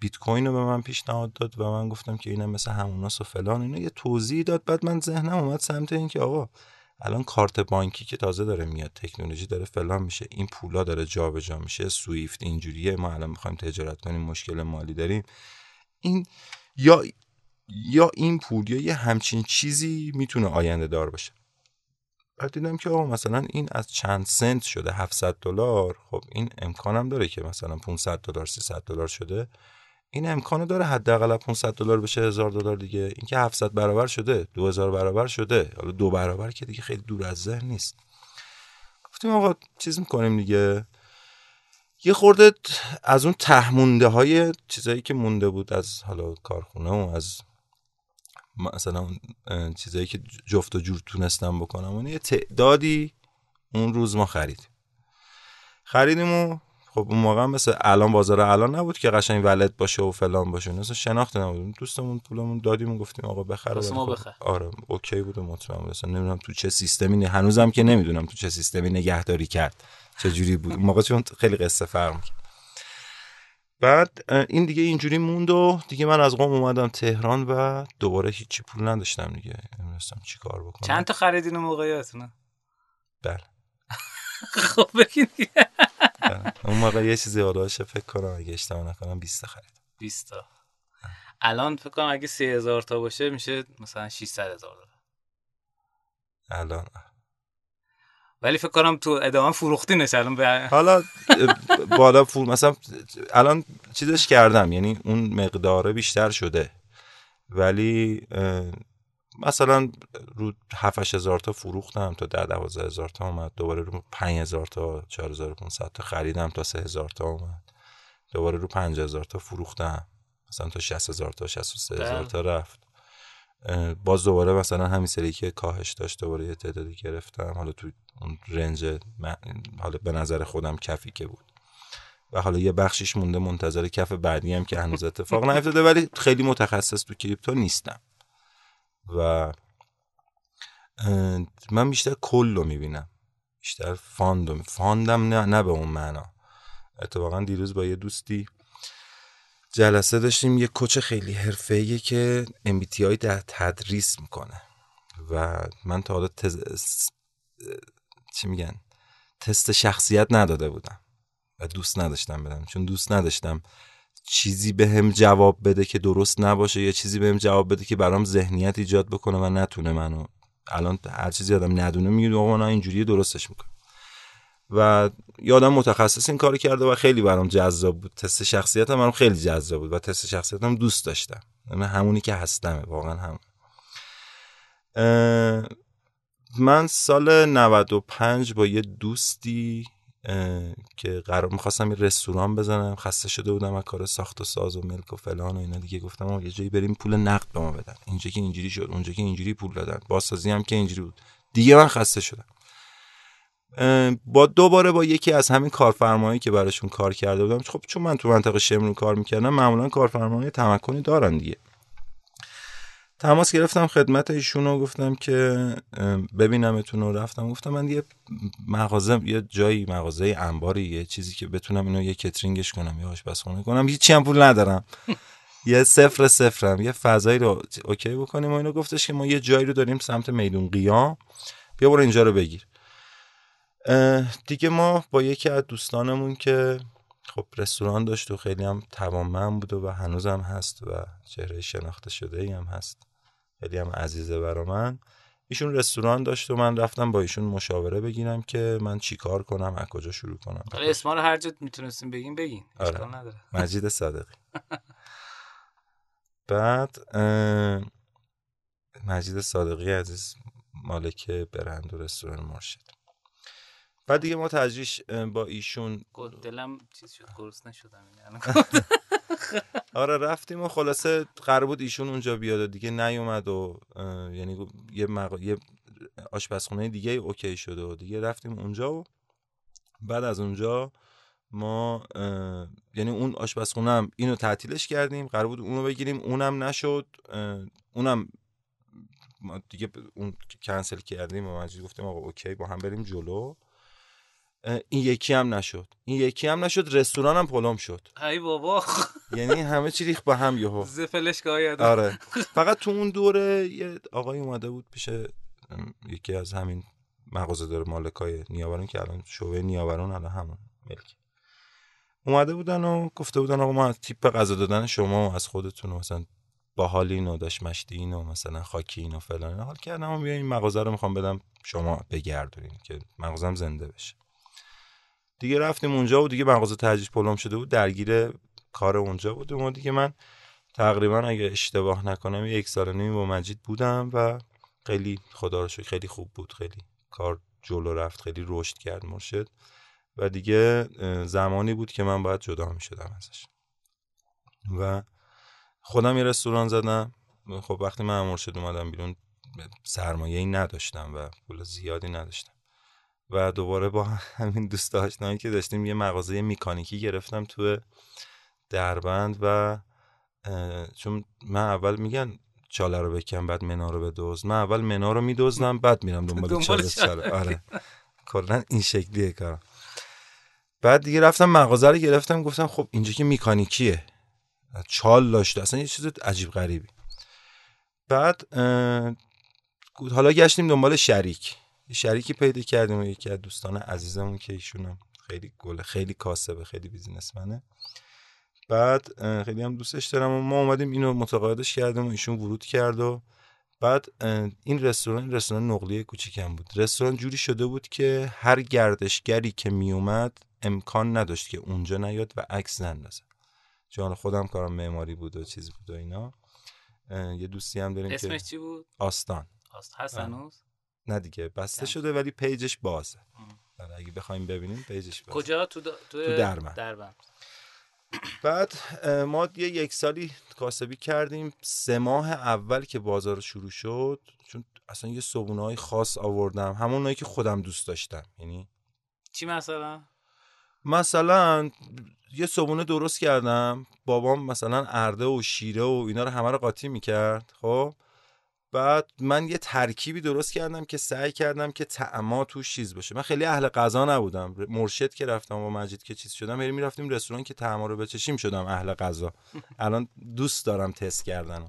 بیت کوین رو به من پیشنهاد داد و من گفتم که اینم مثل هموناست و فلان. اینا یه توضیح داد بعد من ذهنم اومد سمت این که آقا الان کارت بانکی که تازه داره میاد تکنولوژی داره فلان میشه این پولا داره جابجا جا میشه سویفت اینجوریه ما الان می‌خوایم تجارت کنیم مشکل مالی داریم. این یا یا این پول یا یه همچین چیزی می‌تونه آینده دار باشه. بعد دیدم که آقا مثلا این از چند سنت شده 700 دلار. خب این امکانم داره که مثلا 500 دلار 300 دلار شده. این امکانو داره حداقل 500 دلار بشه 1000 دلار دیگه. این که 700 برابر شده 2000 برابر شده. حالا دو برابر که دیگه خیلی دور از ذهن نیست. گفتیم آقا چیز می‌کنیم دیگه. یه خورده از اون تهمونده های چیزایی که مونده بود از حالا کارخونه و از مثلا چیزایی که جفت و جور تونستم بکنم اون یه تعدادی اون روز ما خرید خریدیم و خب اون موقع مثل الان بازار الان نبود که قشنگ ولد باشه و فلان باشه. مثلا شناخت نبود دوستمون پولمون دادیم و گفتیم آقا بخره ما بخر. آره اوکی بود و مطمئن مثلا نمی‌دونم تو چه سیستمی هنوزم که نمی‌دونم تو چه سیستمی نگهداری کرد. چه جوری بود؟ موقع چون خیلی قصه فرق بعد این دیگه اینجوری موند و دیگه من از قوم اومدم تهران و دوباره هیچی پول نداشتم دیگه. نمی‌دونستم چی کار بکنم. چند تا خریدین موقع بله. خب بگین بله. اون موقع یه چیزی آلاشه فکر کنم اگه اشتباه نکنم 20 تا خرید. 20 تا. الان فکر کنم اگه 3000 تا باشه میشه مثلا 600 هزار دلار. الان ولی فکر کنم تو ادامه فروختینش الان به حالا بالا فور مثلا الان چیزش کردم یعنی اون مقداره بیشتر شده. ولی مثلا رو 7 هزار تا فروختم تا 10 12 هزار تا اومد. دوباره رو 5 هزار تا 4500 تا خریدم تا 3 هزار تا اومد. دوباره رو 5 هزار تا فروختم. مثلا تا 60 هزار تا 63 هزار تا رفت. باز دوباره مثلا همین سری که کاهش داشت دوباره یه تعدادی گرفتم. حالا تو اون رنج حالا به نظر خودم کفی که بود. و حالا یه بخشیش مونده منتظر کف بعدی هم که هنوز اتفاق نیفتاده ولی خیلی متخصص تو کریپتو نیستم. و من بیشتر کل رو می‌بینم. بیشتر فاندم فاندم نه نه به اون معنا. اتفاقا دیروز با یه دوستی جلسه داشتیم یه کوچ خیلی حرفه‌ایه که MBTI در تدریس می‌کنه. و من تا حالا تز... چی میگن؟ تست شخصیت نداده بودم و دوست نداشتم بدم. چون دوست نداشتم چیزی به جواب بده که درست نباشه یا چیزی به جواب بده که برام ذهنیت ایجاد بکنه و نتونه منو الان هر چیزی آدم ندونه میگه آقا من اینجوری درستش می‌کنم و یادم متخصص این کار کرده و خیلی برام جذاب بود. تست شخصیتم برام خیلی جذاب بود و تست شخصیتم دوست داشتم. من همونی که هستم واقعا هم من سال 95 با یه دوستی که قرار می‌خواستم یه رستوران بزنم. خسته شده بودم از کار ساخت و ساز و ملک و فلان و اینا دیگه. گفتم یه جایی بریم پول نقد به ما بدن. اینجا که اینجوری شد اونجا که اینجوری پول دادن. بازسازی هم که اینجوری بود. دیگه من خسته شدم. با دوباره با یکی از همین کارفرمایی که براشون کار کرده بودم خب چون من تو منطقه شمرون کار می‌کردم معمولا کارفرمایی تمکنی دارن دیگه. تماس گرفتم خدمت ایشون و گفتم که ببینمتون و رفتم گفتم من یه مغازه یه جایی مغازه انباری یه چیزی که بتونم اینو یه کترینگش کنم یه آشپزخونه کنم. هیچ هم پول ندارم. یه صفر صفرم. یه فضایی رو اوکی بکنیم و اینو. گفتش که ما یه جایی رو داریم سمت میدون قیام. بیا برو اینجا رو بگیر. دیگه ما با یکی از دوستانمون که خب رستوران داشت و خیلی هم توانمند بود و هنوزم هست و چهره شناخته شده ای هم هست. خیلی هم عزیزه برا من. ایشون رستوران داشت و من رفتم با ایشون مشاوره بگیرم که من چیکار کنم از کجا شروع کنم. حالا اسما رو هر جا می‌تونستیم بگیم بگین. آره. مجید صادقی. بعد مجید صادقی عزیز مالک برند و رستوران مرشد. بعد دیگه ما تجریش با ایشون دلم چیز شد گرسنه نشدم آره رفتیم و خلاصه قرار بود ایشون اونجا بیاد و دیگه نیومد و یعنی یه, مق... یه آشپزخونه دیگه اوکی شده و دیگه رفتیم اونجا و بعد از اونجا ما یعنی اون آشپزخونه هم اینو تعطیلش کردیم قرار بود اونو بگیریم اونم نشد اونم ما دیگه اون کنسل کردیم و مجید گفتیم آقا اوکی با هم بریم جلو. این یکی هم نشد. این یکی هم نشد رستوران هم پلم شد. ای بابا. یعنی همه چی ریخ با هم یهو. زفلش که آره. فقط تو اون دوره یه آقای اومده بود پیش یکی از همین مغازه داره مالکای نیاورون که الان شعبه نیاورون الان همون ملک. اومده بودن و گفته بودن آقا ما تیپ غذا دادن شما و از خودتون مثلا باحالین و داشت مشتین و مثلا خاکین و فلان. حال کردم و بیا این مغازه رو می‌خوام بدم شما بگردونین که مغازم زنده بشه. دیگه رفتیم اونجا و دیگه مغازه تجهیز پلم شده بود درگیر کار اونجا بودیم و دیگه من تقریبا اگه اشتباه نکنم یک سال نیم با مجید بودم و خیلی خدا رو خیلی خوب بود خیلی کار جلو رفت خیلی رشد کرد مرشد و دیگه زمانی بود که من باید جدا می شدم ازش. و خودم یه رستوران زدم خب وقتی من مرشد اومدم بیرون سرمایه ای نداشتم و پول زیادی نداشتم. و دوباره با همین دوست آشنایی که داشتیم یه مغازه میکانیکی گرفتم تو دربند و چون من اول میگن چاله رو بکن بعد منا رو بدوز. من اول منا رو میدوزنم بعد میرم دنبال چاله. چاله. آره. کلا این شکلیه کارم. بعد دیگه رفتم مغازه رو گرفتم گفتم خب اینجا که میکانیکیه. چال داشته. اصلا یه چیز عجیب غریبی. بعد حالا گشتیم دنبال شریک. شریکی پیدا کردیم و یکی از دوستان عزیزمون که ایشون خیلی گله خیلی کاسبه خیلی بیزینسمنه. بعد خیلی هم دوستش دارم و ما اومدیم اینو متقاعدش کردیم و ایشون ورود کرد و بعد این رستوران این رستوران نقلیه کوچیکم بود. رستوران جوری شده بود که هر گردشگری که میومد امکان نداشت که اونجا نیاد و عکس نندازه. چون خودم کارم معماری بود و چیزی بود و اینا. یه دوستی هم داریم اسمش چی بود؟ آستان. آست هست هنوز؟ نه دیگه بسته شده ولی page ش بازه. آره، اگه بخوایم ببینیم page ش بازه. کجا؟ تو, تو درمن. بعد ما یه یک سالی کاسبی کردیم. سه ماه اول که بازار شروع شد چون اصلا یه صبونه های خاص آوردم. همونایی که خودم دوست داشتم. یعنی چی مثلا؟ مثلا یه صبونه درست کردم. بابام مثلا ارده و شیره و اینا رو همه رو قاطی می‌کرد خب؟ بعد من یه ترکیبی درست کردم که سعی کردم که تعما توش چیز باشه. من خیلی اهل غذا نبودم. مرشد که رفتم با مجید که چیز شدم هی می‌رفتیم رستوران که تعما رو بچشیم شدم اهل غذا. الان دوست دارم تست کردن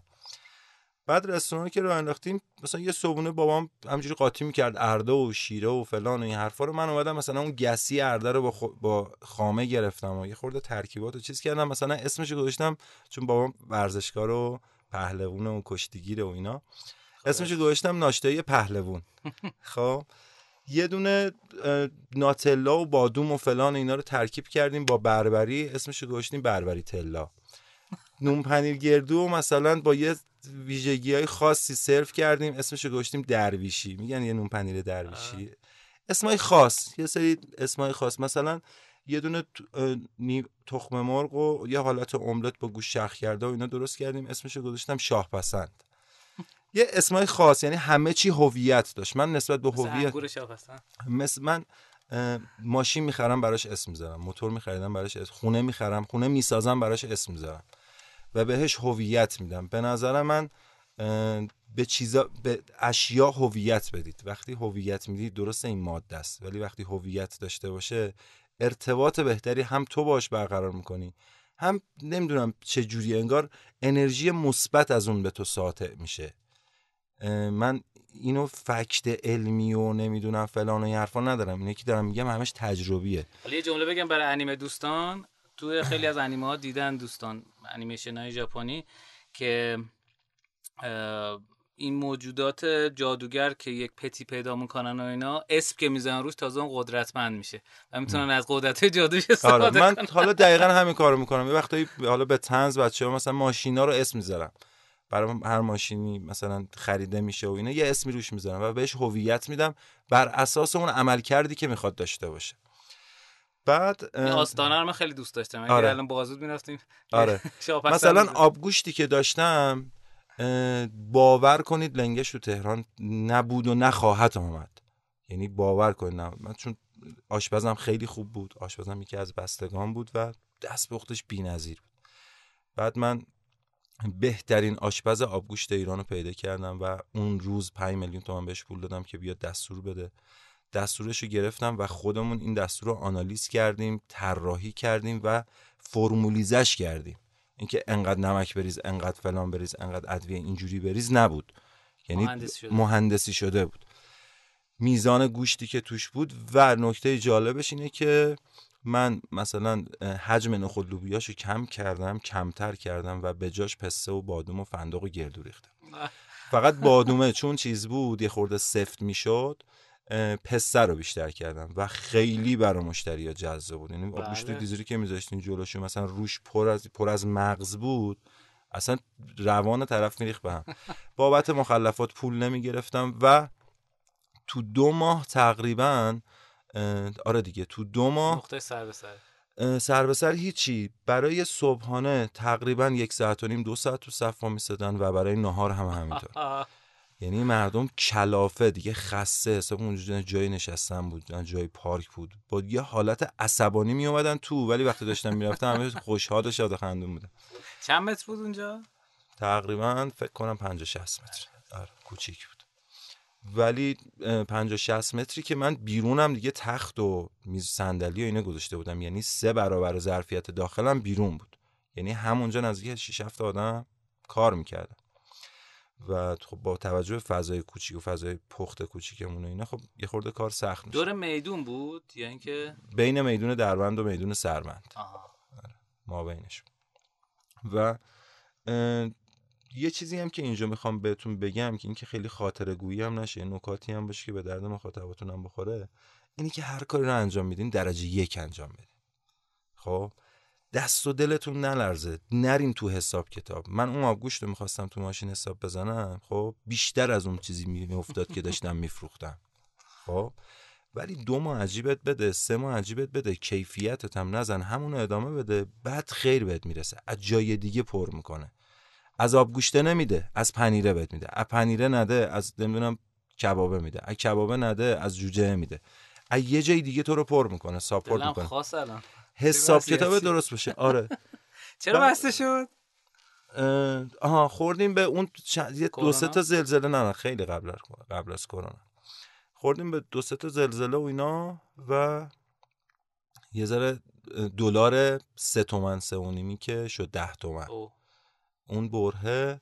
بعد رستوران که رو انداختیم مثلا یه صبونه بابام همجوری قاطی می‌کرد ارده و شیره و فلان و این حرفا رو. من اومدم مثلا اون گسی ارده رو با, با خامه گرفتم و یه خورده ترکیبات و چیز کردم. مثلا اسمش گذاشتم چون بابام ورزشکار و پهلوون و کشتیگیره و اینا. اسمش گذاشتم ناشتایی پهلوون. خب. یه دونه ناتلا و بادوم و فلان اینا رو ترکیب کردیم با بربری. اسمش گذاشتیم بربری تلا. نون پنیر گردو و مثلا با یه ویژگی های خاصی سرو کردیم. اسمش رو گذاشتیم درویشی. میگن یه نون پنیر درویشی. اسمای خاص. یه سری اسمای خاص. مثلا یه دونه تخم مرغ و یه حالت املت با گوش شخ کرده و اینا درست کردیم. اسمش رو گذاشتم شاه پسند یه اسمای خاص یعنی همه چی هویت داشت. من نسبت به هویت مثل من ماشین می‌خرم براش اسم می‌ذارم. موتور میخریدم براش اسم خونه می‌خرم خونه می‌سازم براش اسم می‌ذارم. و بهش هویت میدم. به نظر من به چیزا به اشیا هویت بدید. وقتی هویت می‌دید درست این ماده است. ولی وقتی هویت داشته باشه ارتباط بهتری هم تو باش برقرار می‌کنی. هم نمی‌دونم چه جوری انگار انرژی مثبت از اون به تو ساطع میشه. من اینو فکت علمی و نمی‌دونم فلان و حرفا ندارم. اینه که دارم میگم همش تجربیه. حالا یه جمله بگم برای انیمه دوستان. توی خیلی از انیمه ها دیدن دوستان انیمیشن های ژاپنی که این موجودات جادوگر که یک پتی پیدا می‌کنن و اینا اسم که می‌زنن روش تازه اون قدرتمند میشه و می‌تونن از قدرت جادوش آره، استفاده من حالا دقیقا همین کارو می‌کنم. یه وقتایی حالا به تنز بچه ها مثلا ماشینا رو اسم می‌ذارم. برای هر ماشینی مثلا خریده میشه و اینا یه اسمی روش می‌ذارم و بهش هویت میدم بر اساس اون عمل کردی که می‌خواد داشته باشه. بعد آستانه رو من خیلی دوست داشتم. آره. الان بازود می‌رفتیم. آره. مثلا آبگوشتی که داشتم باور کنید لنگش تو تهران نبود و نخواهد آمد. یعنی باور کنید. من چون آشپزم خیلی خوب بود. آشپزم یکی از بستگان بود و دست به بی بی‌نظیر بود. بعد من بهترین آشپز آبگوشت ایران رو پیدا کردم و اون روز 5 میلیون تومن بهش پول دادم که بیاد دستور بده. دستورش رو گرفتم و خودمون این دستور رو آنالیز کردیم طراحی کردیم و فرمولیزش کردیم. اینکه انقدر نمک بریز انقدر فلان بریز انقدر ادویه اینجوری بریز نبود. یعنی مهندسی شده. مهندسی شده بود. میزان گوشتی که توش بود و نکته جالبش اینه که من مثلا حجم نخود لوبیاشو کم کردم کمتر کردم و به جاش پسته و بادوم و فندق و گردو ریختم. فقط بادومه چون چیز بود یه خورده سفت می‌شد. پسته رو بیشتر کردم و خیلی برای مشتری ها جذاب بود. یعنی آبگوشت بله. دیزری که میذاشتین جلوشو مثلا روش پر از پر از مغز بود اصلا روان طرف میریخ به هم. بابت مخلفات پول نمی‌گرفتم و تو دو ماه تقریبا آره دیگه تو دو ماه نقطه سر به سر. سر به سر هیچی. برای صبحانه تقریبا یک ساعت و نیم دو ساعت تو صفا میسدن و برای نهار هم همینطور. یعنی مردم کلافه دیگه خسته حساب اونجا جای نشستن بود جای پارک بود. با یه حالت عصبانی می اومدن تو ولی وقتی داشتن می‌رفتن همه خوشحال و شاد و خندون بودن. چند متر بود اونجا؟ تقریبا فکر کنم 50 60 متر. آره کوچیک بود. ولی 50 60 متری که من بیرونم دیگه تخت و میز صندلی و اینا گذاشته بودم. یعنی سه برابر ظرفیت داخلم بیرون بود. یعنی همونجا نزدیک 6 7 آدم کار می‌کردم و خب با توجه به فضای کوچیک و فضای پخت کوچیکمون و اینا خب یه خورده کار سخت میشه. دور میدون بود؟ یا اینکه بین میدون دربند و میدون سربند. آره، ما بینش و یه چیزی هم که اینجا می‌خوام بهتون بگم که اینکه خیلی خاطره گویی هم نشه نکاتی هم باشه که به درد مخاطباتون هم بخوره اینی که هر کاری رو انجام میدین درجه یک انجام بدین. خب؟ دست و دلتون نلرزه. نرین تو حساب کتاب. من اون آبگوشت رو می‌خواستم تو ماشین حساب بزنم. خب بیشتر از اون چیزی میافتاد که داشتم میفروختم. خب ولی دو ماه عجیبت بده سه ماه عجیبت بده. کیفیتت هم نزن همون ادامه بده. بعد خیر بهت می‌رسه. از جای دیگه پر می‌کنه. از آبگوشته نمیده از پنیره بهت میده. از پنیره نده از نمی‌دونم کبابه میده. از کبابه نده از جوجه میده. از یه جای دیگه تو رو پر می‌کنه ساپورت می‌کنه. خاص الان. حساب کتاب درست بشه آره. چرا بسته شد؟ آها خوردیم به اون یه دو سه تا زلزله. نه, نه خیلی قبل قبل از کرونا. خوردیم به دو سه تا زلزله و اینا و یه ذره دلار سه تومن سه و نیمی که شد ده تومن. اون برهه.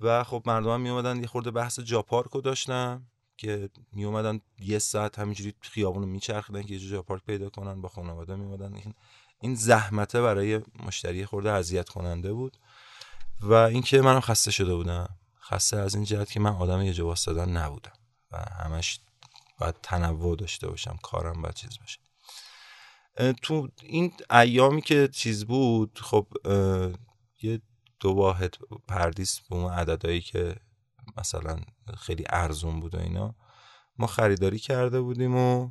و خب مردم هم می اومدن یه خورده بحث جاپارکو داشتم که می اومدن یه ساعت همینجوری خیابونو میچرخیدن که یه جاپارک پیدا کنن با خانواده می اومدن این این زحمته برای مشتری خورده اذیت کننده بود. و اینکه منم خسته شده بودم. خسته از این جهت که من آدم یه جواز دادن نبودم. و همش باید تنوع داشته باشم کارم باید چیز باشه. تو این ایامی که چیز بود خب یه دو واحد پردیس به اون عددهایی که مثلا خیلی ارزون بود و اینا ما خریداری کرده بودیم و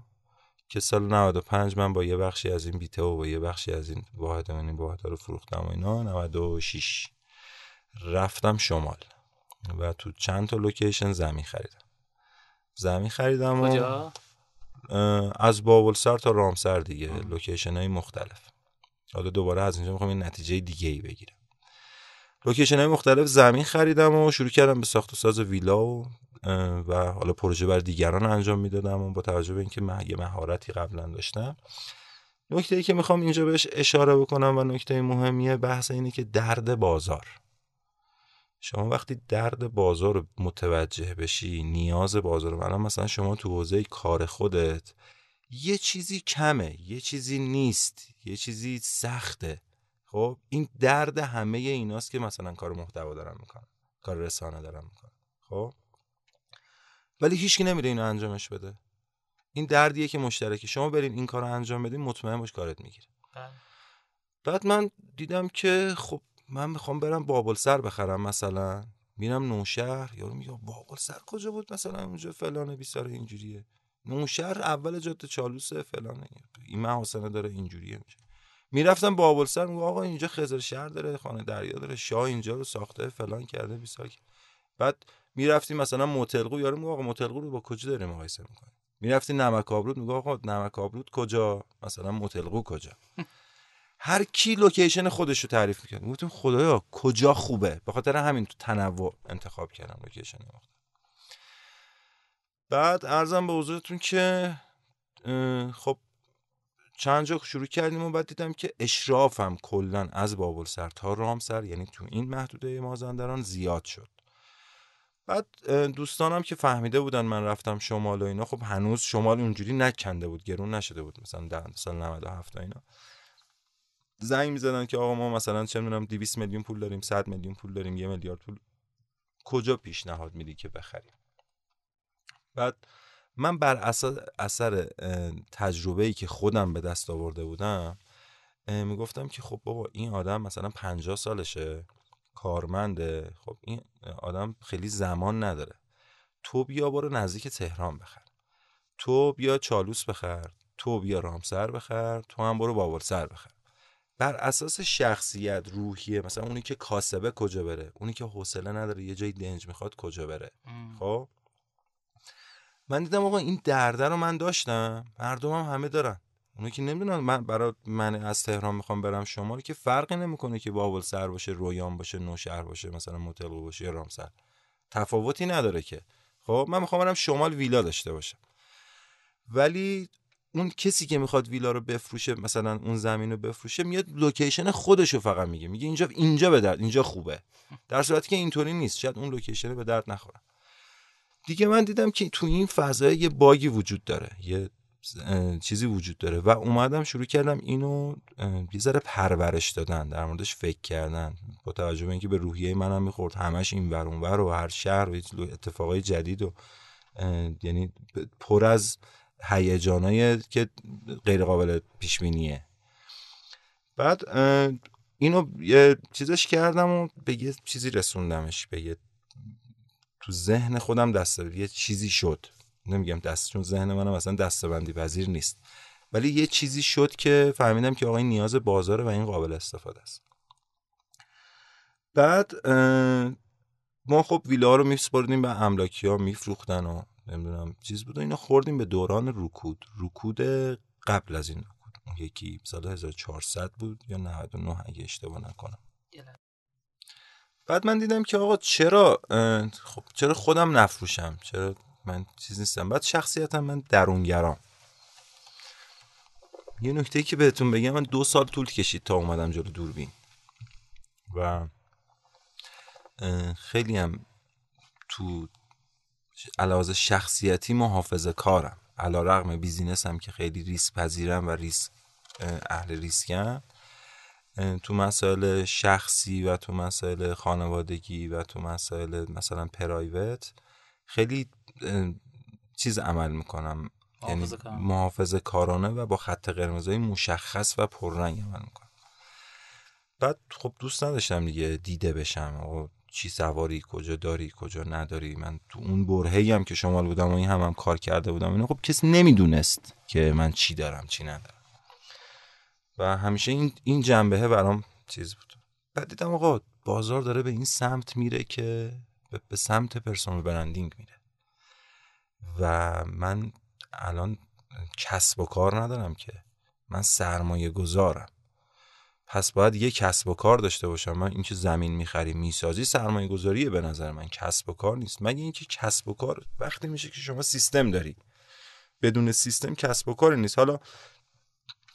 که سال 95 من با یه بخشی از این بیته و با یه بخشی از این واحد من این واحد رو فروختم و اینا 96 رفتم شمال و تو چند تا location زمین خریدم. زمین خریدم کجا؟ از بابلسر تا رامسر دیگه location های مختلف. حالا دوباره از اینجا می‌خوام یه نتیجه دیگه ای بگیرم. location های مختلف زمین خریدم و شروع کردم به ساخت و ساز ویلا و و حالا پروژه بر دیگران انجام می‌دادم و با توجه به اینکه من یه مهارتی قبلا داشتم. نکته ای که می‌خوام اینجا بهش اشاره بکنم و نکته مهمیه بحث اینه که درد بازار. شما وقتی درد بازار متوجه بشی نیاز بازار رو مثلا شما تو حوزه کار خودت یه چیزی کمه یه چیزی نیست یه چیزی سخته. خب این درد همه ایناست که مثلا کار محتوا دارم می‌کنم کار رسانه دارم می‌کنم خب؟ ولی هیچکی نمیره اینو انجامش بده. این دردیه که مشترکه. شما برین این کار رو انجام بدین مطمئن باش کارت می‌گیره. بله. بعد من دیدم که خب من می‌خوام برم بابل سر بخرم مثلا. میرم نوشهر یارو میگه بابل سر کجا بود مثلا اونجا فلانه بیسار اینجوریه. نوشهر اول جاده چالوسه فلانه. این محاسنه داره اینجوریه میشه. می‌رفتم بابل سر میگه آقا اینجا خزر شهر داره خانه دریا داره شاه اینجا رو ساخته فلان کرده بیسار بعد می‌رفتیم مثلا متل قو یارو میگه آقا متل قو رو با کجا داره مقایسه می‌کنه می‌رفتی نمک آبرود میگه آقا نمک آبرود کجا؟ مثلا متل قو کجا؟ هر کی location خودش رو تعریف می‌کنه گفتم خدایا کجا خوبه؟ به خاطر همین تو تنوع انتخاب کردم location بعد عرضم به حضورتون که خب چند جا شروع کردیم و بعد دیدم که اشرافم کلا از بابلسر تا رامسر یعنی تو این محدوده مازندران زیاد شد. بعد دوستانم که فهمیده بودن من رفتم شمال و اینا خب هنوز شمال اونجوری نکنده بود گرون نشده بود مثلا در سال 97 اینا. زنگ می‌زدن که آقا ما مثلا چه می‌دونم 200 میلیون پول داریم 100 میلیون پول داریم یه میلیارد پول کجا پیشنهاد میدی که بخریم؟ بعد من بر اثر, اثر تجربه ای که خودم به دست آورده بودم می‌گفتم که خب بابا این آدم مثلا 50 سالشه کارمنده خب این آدم خیلی زمان نداره. تو بیا برو نزدیک تهران بخر. تو بیا چالوس بخر تو بیا رامسر بخر تو هم برو بابلسر بخر. بر اساس شخصیت روحیه مثلا اونی که کاسبه کجا بره اونی که حوصله نداره یه جای دنج می‌خواد کجا بره. خب؟ من دیدم آقا این درده رو من داشتم. مردمم هم همه دارن. اونی که نمی‌دونن. من برای من از تهران می‌خوام برم شمال که فرقی نمی‌کنه که بابل سر باشه رویان باشه نوشهر باشه مثلا متلو باشه رامسر تفاوتی نداره که. خب من می‌خوام برم شمال ویلا داشته باشم. ولی اون کسی که می‌خواد ویلا رو بفروشه مثلا اون زمین رو بفروشه میاد location خودش رو فقط میگه. میگه اینجا اینجا به درد اینجا خوبه. در صورتی که اینطوری نیست. شاید اون location به درد نخوره. دیگه من دیدم که تو این فضای یه bug ی وجود داره یه چیزی وجود داره و اومدم شروع کردم اینو یه ذره پرورش دادن در موردش فکر کردن با توجه به اینکه به روحیه منم می‌خورد همش این ور ور و هر شهر و اتفاقای جدید و یعنی پر از هیجانایی که غیر قابل پیش بینیه بعد اینو یه چیزش کردم و به یه چیزی رسوندمش به یه تو ذهن خودم دست یه چیزی شد. نمیگم دست چون ذهن منم اصلا دستبندی پذیر نیست. ولی یه چیزی شد که فهمیدم که آقا این نیاز بازاره و این قابل استفاده است. بعد ما خب ویلا رو میسپردیم به املاکی ها میفروختن و نمی‌دونم چیز بود و اینا خوردیم به دوران رکود. رکود قبل از این رکود. یکی سال 1400 بود یا 99 اگه اشتباه نکنم. بعد من دیدم که آقا چرا خب چرا خودم نفروشم؟ چرا من چیز نیستم؟ بعد شخصیتم من درونگرام. یه نکته که بهتون بگم من دو سال طول کشید تا اومدم جلو دوربین. و خیلی هم تو علاوه شخصیتی محافظه کارم. علی‌رغم business هم که خیلی ریسک پذیرم و ریسک اهل ریسکم. تو مسائل شخصی و تو مسائل خانوادگی و تو مسائل مثلا private خیلی چیز عمل می‌کنم. یعنی محافظه کارانه. و با خط قرمزای مشخص و پررنگ عمل می‌کنم. بعد خب دوست نداشتم دیگه دیده بشم. و چی سواری کجا داری کجا نداری. من تو اون برهی هم که شمال بودم و این هم, هم کار کرده بودم اینو خب کسی نمی‌دونست که من چی دارم چی ندارم. و همیشه این این جنبه برام چیز بود. بعد دیدم آقا بازار داره به این سمت میره که به سمت پرسونال برندینگ میره. و من الان کسب و کار ندارم که. من سرمایه گذارم. پس باید یه کسب و کار داشته باشم. من اینکه زمین می‌خری می‌سازی سرمایه گذاریه به نظر من. کسب و کار نیست. مگه اینکه کسب و کار وقتی میشه که شما سیستم داری. بدون سیستم کسب و کار نیست. حالا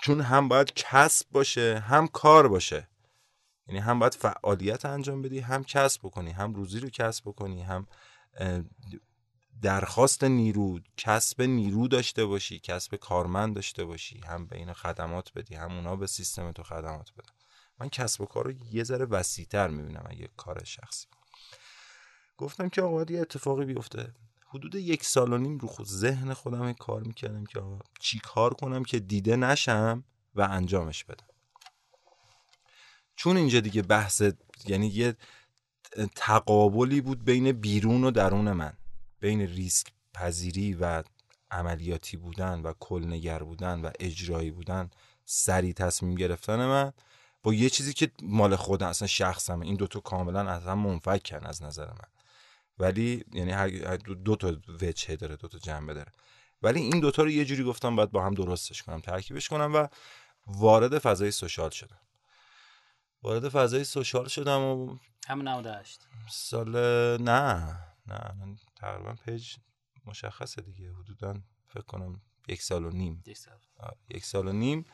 چون هم باید کسب باشه هم کار باشه. یعنی هم باید فعالیت انجام بدی هم کسب بکنی هم روزی رو کسب بکنی هم درخواست نیرو کسب نیرو داشته باشی کسب کارمند داشته باشی هم به این خدمات بدی هم اونا به سیستم تو خدمات بدن. من کسب و کار رو یه ذره وسیعتر می‌بینم اگه کار شخصی. گفتم که آقا یه اتفاقی بیفته. حدود یک سال و نیم رو خود ذهن خودم کار می‌کردم که آقا چی کار کنم که دیده نشم و انجامش بدم. چون اینجا دیگه بحث یعنی یه تقابلی بود بین بیرون و درون من بین ریسک پذیری و عملیاتی بودن و کلنگر بودن و اجرایی بودن سریع تصمیم گرفتن من با یه چیزی که مال خودم اصلا شخصم این دوتا کاملا از هم منفکن از نظر من. ولی یعنی هر دو تا وجهه داره دو تا جنبه داره. ولی این دوتا رو یه جوری گفتم باید با هم درستش کنم ترکیبش کنم و وارد فضای سوشال شدم. وارد فضای سوشال شدم و هم 98 سال نه نه من تقریبا پیج مشخصه دیگه. حدودا فکر کنم یک سال و نیم. یک سال. و نیم.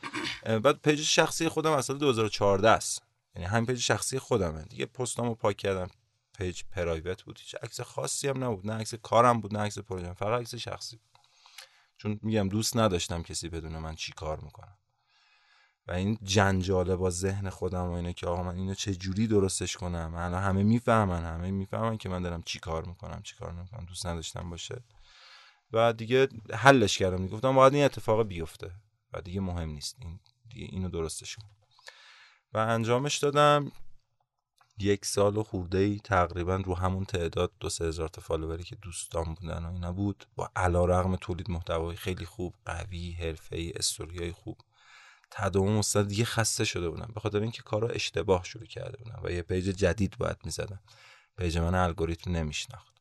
بعد page شخصی خودم از سال 2014 است. یعنی همین page شخصی خودمه. دیگه پستامو پاک کردم. page private بود. هیچ عکس خاصی هم نبود. نه عکس کارم بود نه عکس پروژه. فقط عکس شخصی بود. چون میگم دوست نداشتم کسی بدونه من چی کار می‌کنم و این جنجاله با ذهن خودم و اینه که آقا من اینو چه جوری درستش کنم؟ الان همه می‌فهمن. همه می‌فهمن که من دارم چی کار می‌کنم چی کار نمی‌کنم. دوست نداشتم باشه. و دیگه حلش کردم. گفتم باید این اتفاق بیفته. و دیگه مهم نیست. این دیگه اینو درستش کنم و انجامش دادم. یک سال و خورده ای تقریبا رو همون تعداد دو سه هزار تا follower ی که دوستان بودن و اینا بود با علی‌رغم تولید محتوای خیلی خوب قوی حرفه ای استوریای خوب تداوم استاد دیگه خسته شده بودم به خاطر اینکه کارو اشتباه شروع کرده بودم و یه page جدید باید می‌زدم page من الگوریتم نمیشناخت.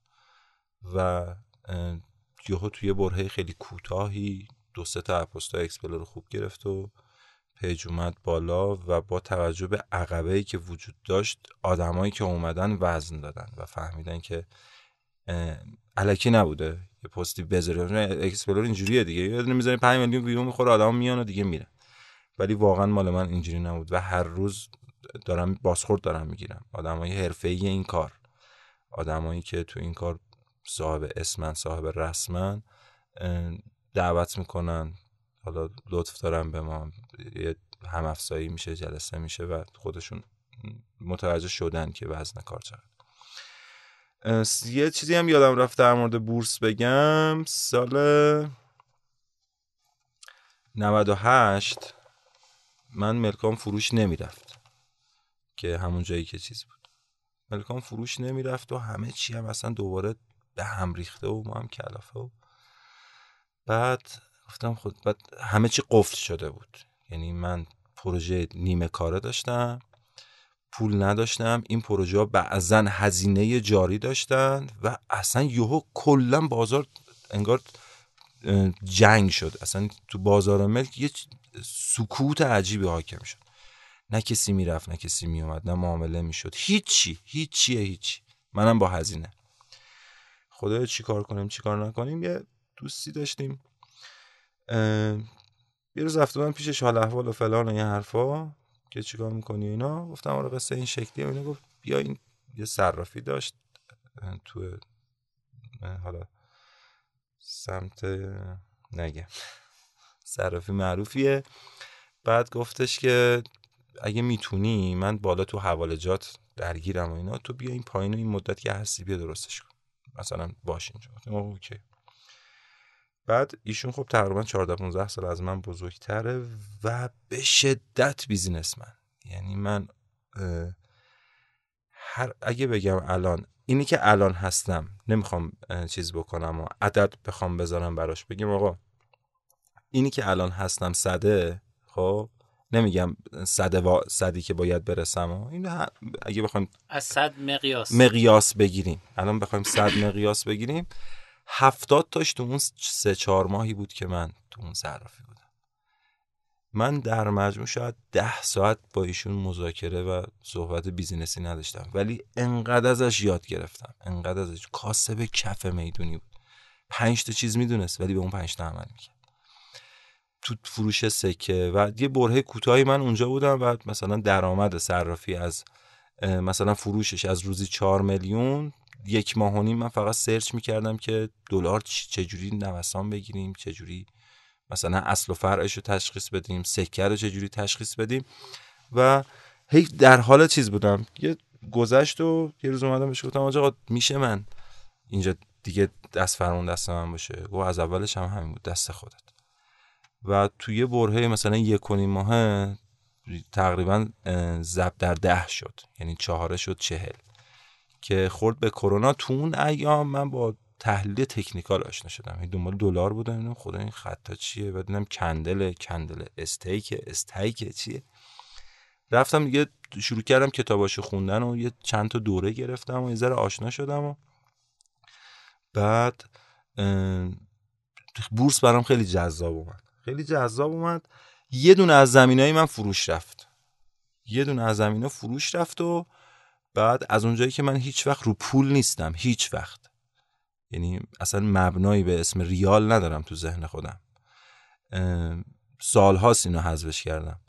و یهو توی برهه خیلی کوتاهی دو سه تا پستا explore خوب گرفت و page اومد بالا و با توجه به عقبه که وجود داشت آدمایی که اومدن وزن دادن و فهمیدن که الکی نبوده. یه پستی بذاره explore اینجوریه دیگه. یه دونه می‌ذاری 5 میلیون ویو می‌خوره آدم میان و دیگه میره ولی واقعا مال من اینجوری نبود و هر روز دارم بازخورد دارم می‌گیرم. آدمای حرفه‌ای این کار. آدمایی که تو این کار صاحب اسمن صاحب رسمن دعوت می‌کنن. حالا لطف دارم به ما. یه هم افزایی میشه جلسه میشه و خودشون متوجه شدن که وزن کار چقدر. یه چیزی هم یادم رفت در مورد بورس بگم. سال 98 من ملکام فروش نمی‌رفت که همون جایی که چیز بود. ملکام فروش نمی‌رفت و همه چی هم اصلا دوباره به هم ریخته و ما هم کلافه و بعد گفتم خود بعد همه چی قفل شده بود. یعنی من پروژه نیمه کاره داشتم پول نداشتم این پروژه ها بعضا هزینه جاری داشتن و اصلا یهو کلا بازار انگار جنگ شد. اصلا تو بازار ملک یه سکوت عجیبی حاکم شد. نه کسی می‌رفت نه کسی میومد نه معامله می‌شد. هیچی هیچیه هیچی. منم با هزینه. خدا چیکار کنیم چیکار نکنیم؟ یه دوستی داشتیم. یه روز رفته من پیشش حال احوال و فلان و یه حرفا که چیکار می‌کنی اینا. گفتم آره قصه این شکلی اینا. گفت بیا این یه صرافی داشت تو حالا سمت نگه. صرافی معروفیه. بعد گفتش که اگه می‌تونی من بالا تو حوالجات درگیرم و اینا تو بیا این پایین و این مدت که هستی بیا درستش کن. مثلا باش اینجا. اوکی. بعد ایشون خب تقریبا 14 15 سال از من بزرگتره و به شدت بیزینسمن یعنی من هر اگه بگم الان اینی که الان هستم نمی‌خوام چیز بکنم و عدد بخوام بذارم براش. بگیم آقا اینی که الان هستم صده خب نمیگم صد و صدی که باید برسم و این اگه بخوایم از صد مقیاس. مقیاس بگیریم. الان بخوایم صد مقیاس بگیریم. هفتاد تاش تو اون سه چهار ماهی بود که من تو اون صرافی بودم. من در مجموع شاید ده ساعت با ایشون مذاکره و صحبت business ی نداشتم. ولی انقدر ازش یاد گرفتم. انقدر ازش کاسب کف میدونی بود. پنج تا چیز می‌دونست ولی به اون پنج تا عمل می‌کرد. تو فروش سکه و یه برهه کوتاهی من اونجا بودم و مثلا درآمد صرافی از مثلا فروشش از روزی چهار میلیون یک ماه و نیم من فقط search می‌کردم که دلار چجوری نوسان بگیریم چجوری مثلا اصل و فرعش رو تشخیص بدیم سکه رو چجوری تشخیص بدیم و هی در حال چیز بودم. یه گذشت و یه روز اومدم بهش گفتم آقا میشه من اینجا دیگه دست فرمون دست من باشه؟ و از اولش هم همین بود دست خودت. و توی برهه مثلا یک و ماه تقریبا زب در ده شد یعنی چهاره شد چهل. که خورد به کرونا تو اون ایام من با تحلیل تکنیکال آشنا شدم. این دنبال دلار بودم اینم خدا این خطا چیه؟ و دیدم کندل کندل استیک استیک چیه؟ رفتم دیگه شروع کردم کتاباشو خوندن و یه چند تا دوره گرفتم و یه ذره آشنا شدم و بعد بورس برام خیلی جذاب اومد. خیلی جذاب اومد. یه دونه از زمینای من فروش رفت. یه دونه از زمینا فروش رفت و بعد از اونجایی که من هیچ وقت رو پول نیستم هیچ وقت. یعنی اصلا مبنایی به اسم ریال ندارم تو ذهن خودم. سالهاست اینو حذفش کردم.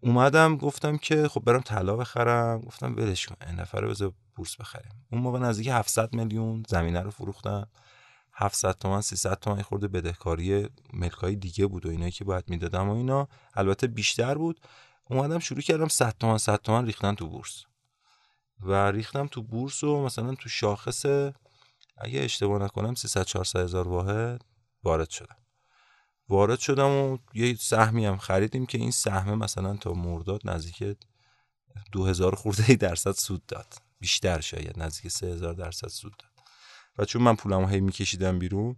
اومدم گفتم که خب برم طلا بخرم. گفتم ولش کن این نفر بذار بورس بخریم. اون موقع نزدیک 700 میلیون زمینه رو فروختم 700 تومن 300 تومن خورده بدهکاری ملکای دیگه بود و اینایی که باید می‌دادم و اینا. البته بیشتر بود. اومدم شروع کردم 100 تومن 100 تومن ریختن تو بورس. و ریختم تو بورس و مثلا تو شاخص اگه اشتباه نکنم 300 400 هزار واحد وارد شدم. وارد شدم و یه سهمی هم خریدیم که این سهم مثلا تا مرداد نزدیک 2000 خورده درصد سود داد. بیشتر شاید نزدیک 3000 درصد سود داد. و چون من پولمو هی میکشیدم بیرون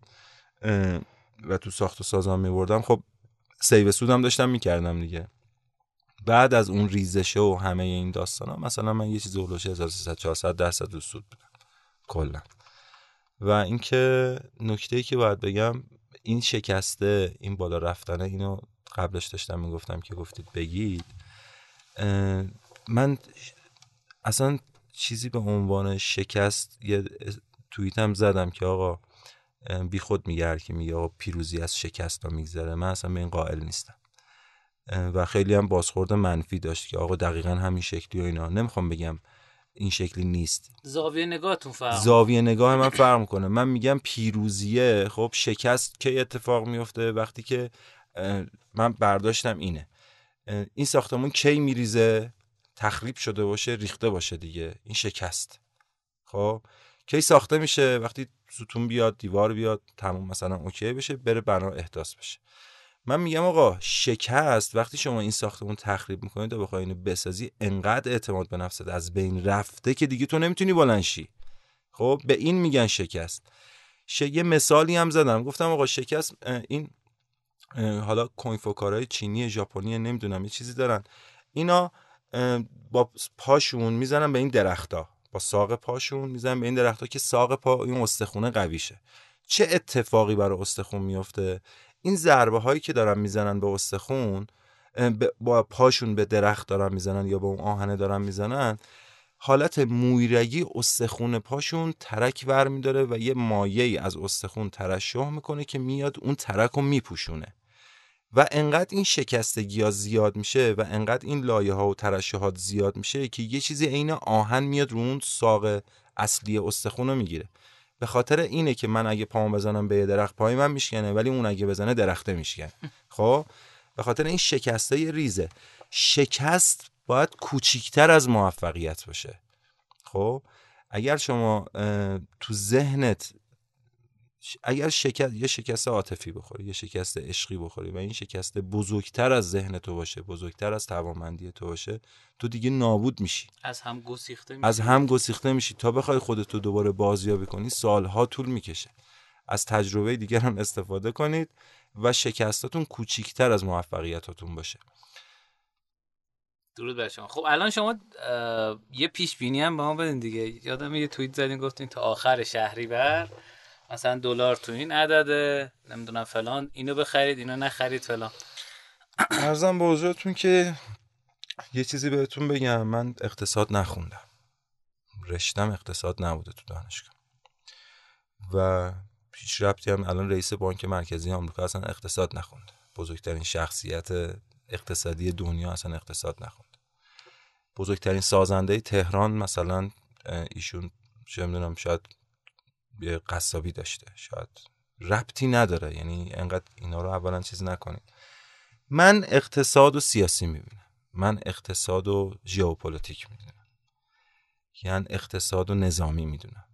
و تو ساخت و سازم میبردم خب سیو سودم داشتم می‌کردم دیگه. بعد از اون ریزشه و همه این داستان ها مثلا من یه چیز اولوش 1300 400 درصد سود بودم. کلا. و اینکه نکته ای که باید بگم این شکسته این بالا رفتنه اینو قبلش داشتم می‌گفتم که گفتید بگید. من اصلا چیزی به عنوان شکست یه توییتم زدم که آقا بی خود میگه که میگه آقا پیروزی از شکست ها میگذره. من اصلا به این قائل نیستم. و خیلی هم بازخورد منفی داشت که آقا دقیقا همین شکلی و اینا. نمی‌خوام بگم این شکلی نیست. زاویه نگاهتون فرق زاویه نگاه من فرق می‌کنه. من میگم پیروزیه. خب شکست که اتفاق میفته وقتی که من برداشتم اینه. این ساختمون کی میریزه؟ تخریب شده باشه ریخته باشه دیگه. این شکست. خب کی ساخته میشه؟ وقتی ستون بیاد دیوار بیاد تموم مثلا اوکی بشه بره بنا احداث بشه. من میگم آقا شکست وقتی شما این ساختمون تخریب می‌کنید و بخوای اینو بسازی انقدر اعتماد به نفست از بین رفته که دیگه تو نمی‌تونی بلنشی خب به این میگن شکست. ش... یه مثالی هم زدم. گفتم آقا شکست این حالا کوینفوکارای چینی ژاپنی نمی‌دونم یه چیزی دارن. اینا با پاشون می‌زنن به این درختا با ساق پاشون می‌زنن به این درختا که ساق پا این استخونه قوی شه چه اتفاقی برای استخون میفته این ضربه هایی که دارن می‌زنن به استخون با پاشون به درخت دارن می‌زنن یا به اون آهنه دارن می‌زنن حالت مویرگی استخون پاشون ترک ور میداره و یه مایه از استخون ترشح می‌کنه که میاد اون ترک رو میپوشونه. و انقدر این شکستگی ها زیاد میشه و انقدر این لایه ها و ترشحات زیاد میشه که یه چیزی عین آهن میاد رو اون ساق اصلی استخون رو می‌گیره. به خاطر اینه که من اگه پامو بزنم به درخت پای من میشکنه ولی اون اگه بزنه درخته میشکنه خب؟ به خاطر این شکسته ریزه. شکست باید کوچیکتر از موفقیت باشه. خب؟ اگر شما تو ذهنت اگر شکست یه شکست عاطفی بخوری یه شکست عشقی بخوری و این شکست بزرگتر از ذهن تو باشه بزرگتر از توانمندی تو باشه تو دیگه نابود میشی. از هم گسیخته میشی. از هم گسیخته میشی. تا بخوای خودتو دوباره بازیابی کنی سالها طول می‌کشه. از تجربه دیگران استفاده کنید و شکستاتون کوچیکتر از موفقیتاتون باشه. درود بر شما. خب الان شما یه پیش بینی هم به ما بدین دیگه. یادم یه توییت زدین گفتین تا آخر شهری بر مثلا دلار تو این عدده نمی‌دونم فلان اینو بخرید اینو نخرید فلان. ارزم به حضورتون که یه چیزی بهتون بگم من اقتصاد نخوندم. رشتم اقتصاد نبوده تو دانشگاه. و پیش ربطی هم الان رئیس بانک مرکزی آمریکا اصلا اقتصاد نخونده بزرگترین شخصیت اقتصادی دنیا اصلا اقتصاد نخوند. بزرگترین سازنده تهران مثلا ایشون چه می‌دونم شاید قصابی داشته. شاید ربطی نداره. یعنی انقدر اینا رو اولا چیز نکنید. من اقتصاد و سیاسی می‌بینم. من اقتصاد و ژئوپلیتیک می‌دونم. یعنی اقتصاد و نظامی می‌دونم.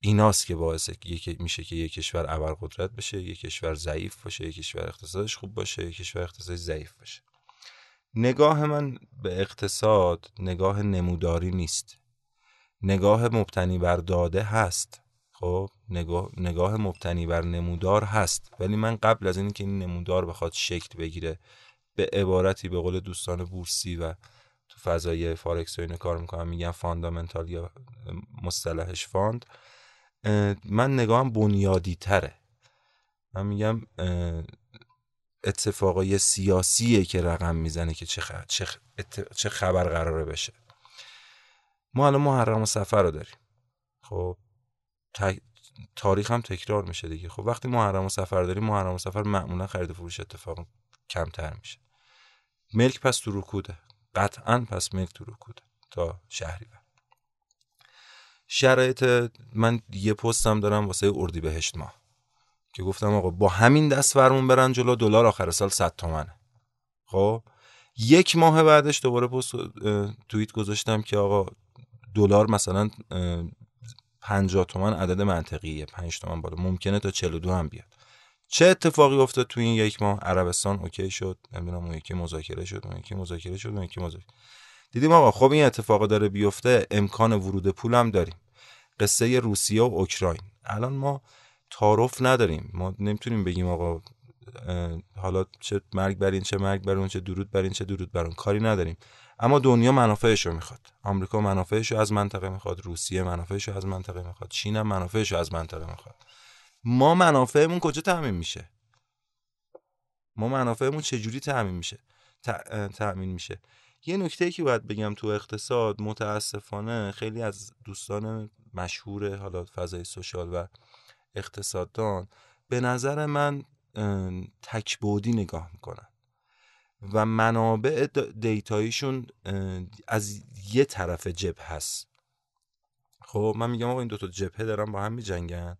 ایناست که باعث میشه که یک کشور ابرقدرت بشه یک کشور ضعیف باشه یک کشور اقتصادش خوب باشه یک کشور اقتصادش ضعیف باشه. نگاه من به اقتصاد نگاه نموداری نیست. نگاه مبتنی بر داده هست. خب نگاه, نگاه مبتنی بر نمودار هست. ولی من قبل از اینکه این نمودار بخواد شکل بگیره به عبارتی به قول دوستان بورسی و تو فضای فارکس و اینو کار می‌کنم. میگن fundamental یا مصطلحش fund من نگاهم بنیادی تره. من میگم اتفاقای سیاسیه که رقم می‌زنه که چه, چه, خبر قراره بشه. ما الان محرم و صفر رو داریم. خب تاریخ هم تکرار میشه دیگه. خب وقتی محرم و صفر داریم محرم و صفر معمولا خرید فروش اتفاق کمتر میشه. ملک پس تو رکوده. قطعا پس ملک تو رکوده تا شهری شرایط من یه پستم دارم واسه اردی بهشت ماه. که گفتم آقا با همین دست فرمون برن جلو دلار آخر سال 100 تومنه. خب؟ یک ماه بعدش دوباره پست توییت گذاشتم که آقا دلار مثلا 50 تومن عدد منطقیه. 5 تومن بالا. ممکنه تا 42 هم بیاد. چه اتفاقی افتاد تو این یک ماه؟ عربستان اوکی شد. نمی‌دونم اون یکی مذاکره شد اون یکی مذاکره شد اون یکی مذاکره دیدیم آقا خب این اتفاق داره بیفته. امکان ورود پول هم داریم. قصه روسیه و اوکراین. الان ما تعارف نداریم. ما نمی‌تونیم بگیم آقا حالا چه مرگ بر این چه مرگ بر اون چه درود بر این چه درود بر اون. کاری نداریم. اما دنیا منافعش رو می‌خواد. آمریکا منافعش رو از منطقه می‌خواد روسیه منافعش رو از منطقه می‌خواد چین هم منافعش رو از منطقه می‌خواد. ما منافعمون کجا تعمین میشه؟ ما منافعمون چجوری تعمین میشه؟ تأمین میشه. یه نکته که باید بگم تو اقتصاد متاسفانه خیلی از دوستان مشهور حالا فضای سوشال و اقتصاددان به نظر من تکبودی نگاه می‌کنن. و منابع دیتاییشون از یه طرف جبه هست. خب من میگم آقا این دوتا جبهه دارن با هم میجنگن.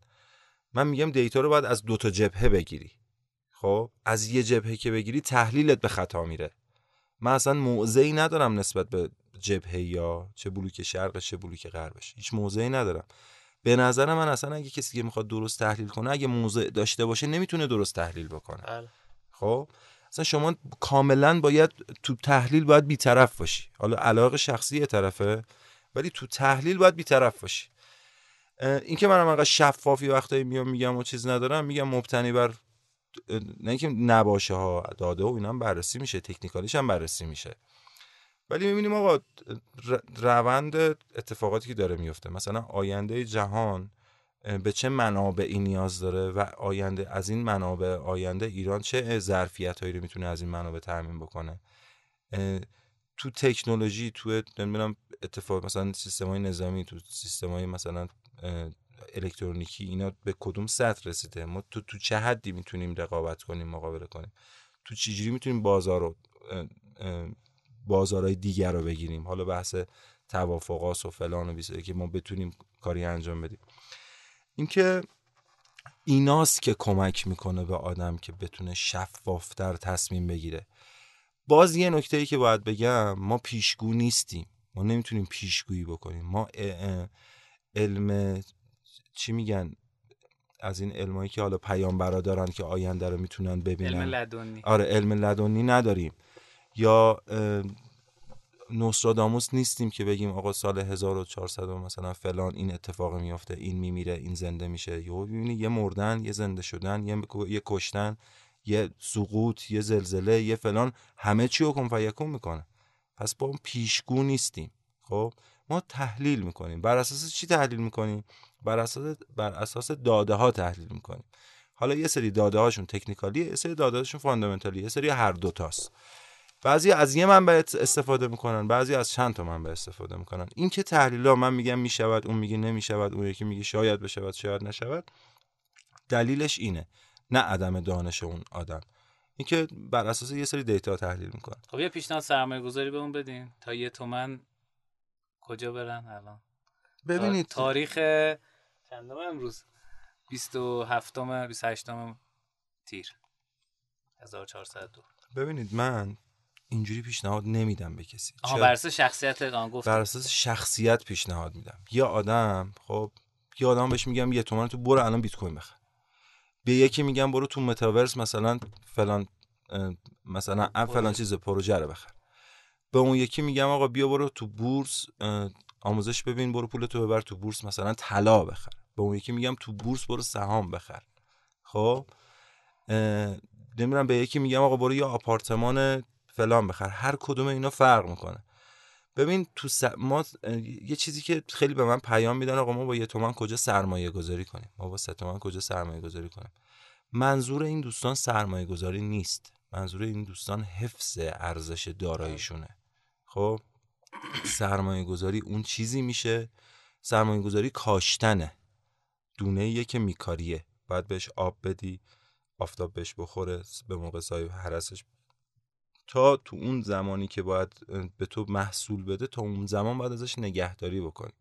من میگم دیتا رو باید از دوتا جبهه بگیری. خب از یه جبهه که بگیری تحلیلت به خطا میره. من اصلا موضعی ندارم نسبت به جبهه یا چه بلوک شرقش چه بلوک غربش. هیچ موضعی ندارم. به نظر من اصلا اگه کسی که می‌خواد درست تحلیل کنه اگه موضع داشته باشه نمی‌تونه درست تحلیل بکنه. بله. خب؟ اصلا شما کاملا باید تو تحلیل باید بیطرف باشی. حالا علاقه شخصی طرفه ولی تو تحلیل باید بیطرف باشی. اینکه منم انقدر شفافی وقتایی میام میگم و چیز ندارم میگم مبتنی بر نه اینکه نباشه ها داده و اینا هم بررسی میشه تکنیکالیش هم بررسی میشه. ولی می‌بینیم آقا روند اتفاقاتی که داره میفته مثلا آینده جهان به چه منابعی نیاز داره و آینده از این منابع آینده ایران چه ظرفیت هایی رو می‌تونه از این منابع تامین بکنه؟ تو تکنولوژی تو نمی‌دونم اتفاق مثلا سیستم های نظامی تو سیستم های مثلا الکترونیکی اینا به کدوم سطح رسیده؟ ما تو تو چه حدی می‌تونیم رقابت کنیم مقابله کنیم؟ تو چجوری می‌تونیم بازار رو بازارهای دیگر رو بگیریم؟ حالا بحث توافقات و فلان و بیسه که ما بتونیم کاری انجام بدیم. اینکه ایناست که کمک می‌کنه به آدم که بتونه شفافتر تصمیم بگیره. باز یه نکته ای که باید بگم ما پیشگو نیستیم. ما نمی‌تونیم پیشگویی بکنیم. ما علم چی میگن؟ از این علمایی که حالا پیامبرا دارن که آینده رو می‌تونن ببینن. علم لدنی. آره علم لدنی نداریم. یا نوستراداموس نیستیم که بگیم آقا سال 1400 مثلا فلان این اتفاق میافته این میمیره این زنده میشه. یا ببینی یه مردن یه زنده شدن یه, یه کشتن یه سقوط یه زلزله یه فلان همه چی رو کن فیکون می‌کنه. پس با پیشگو نیستیم. خب؟ ما تحلیل می‌کنیم. بر اساس چی تحلیل می‌کنیم؟ بر اساس بر اساس داده ها تحلیل می‌کنیم. حالا یه سری داده هاشون تکنیکالیه یه سری داده هاشون فاندامنتالی یه سری هر دو تاست. بعضی از یه منبع استفاده می‌کنن بعضی از چند تا منبع استفاده می‌کنن. این که تحلیل ها من میگم می‌شود اون میگه نمی‌شود اون یکی میگه شاید بشود شاید نشود. دلیلش اینه نه عدم دانش اون آدم. اینکه بر اساس یه سری دیتا تحلیل می‌کنن. خب یه پیشنهاد سرمایه گذاری بهمون بدین. تا یه تومن کجا برن الان؟ ببینید. تاریخ چندم امروز؟ 27 28 تیر. 1402 ببینید من اینجوری پیشنهاد نمیدم به کسی. آها بر اساس شخصیت گفت بر اساس شخصیت پیشنهاد میدم. یا آدم خب یا آدم بهش میگم یه تومن تو برو الان بیت کوین بخر. به یکی میگم برو تو متاورس مثلا فلان مثلا فلان چیز پروژه رو بخر. به اون یکی میگم آقا بیا برو تو بورس آموزش ببین برو پول تو ببر تو بورس مثلا طلا بخر. به اون یکی میگم تو بورس برو سهام بخر. خب نمی‌دونم به یکی میگم آقا برو یه آپارتمان فلان بخر. هر کدوم اینا فرق می‌کنه. ببین تو س... ما یه چیزی که خیلی به من پیام میدن آقا ما با یه تومن کجا سرمایه گذاری کنیم؟ ما با سه تومن کجا سرمایه گذاری کنیم؟ منظور این دوستان سرمایه گذاری نیست. منظور این دوستان حفظ ارزش داراییشونه. خب؟ سرمایه گذاری اون چیزی میشه. سرمایه گذاری کاشتنه. دونه یه که میکاریه. باید بهش آب بدی آفتاب بهش بخوره به موقع سایه حرسش تا تو اون زمانی که باید به تو محصول بده تا اون زمان باید ازش نگهداری بکنی.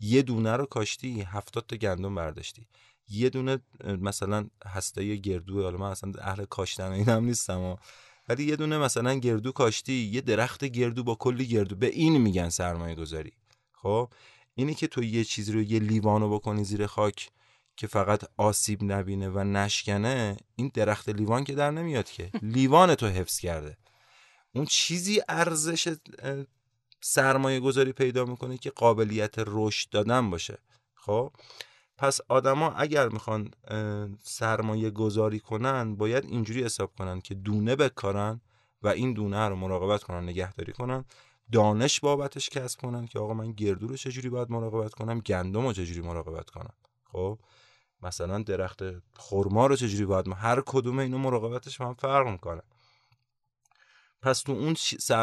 یه دونه رو کاشتی هفتاد تا گندم برداشتی. یه دونه مثلا هسته گردو حالا من اصلا اهل کاشتن اینم نیستم ولی یه دونه مثلا گردو کاشتی یه درخت گردو با کلی گردو. به این میگن سرمایه گذاری خب؟ اینی که تو یه چیزی رو یه لیوانو بکنی زیر خاک که فقط آسیب نبینه و نشکنه این درخت لیوان که در نمیاد که. لیوان تو حفظ کرده. اون چیزی ارزش سرمایه گذاری پیدا می‌کنه که قابلیت رشد دادن باشه. خب؟ پس آدما اگر می‌خوان سرمایه گذاری کنن باید اینجوری حساب کنن که دونه بکارن و این دونه رو مراقبت کنن نگهداری کنن. دانش بابتش کسب کنن که آقا من گردو رو چجوری باید مراقبت کنم؟ گندم رو چجوری مراقبت کنم؟ خب؟ مثلا درخت خرما رو چجوری باید هر کدوم اینو مراقبتش هم فرق می‌کنه. پس تو اون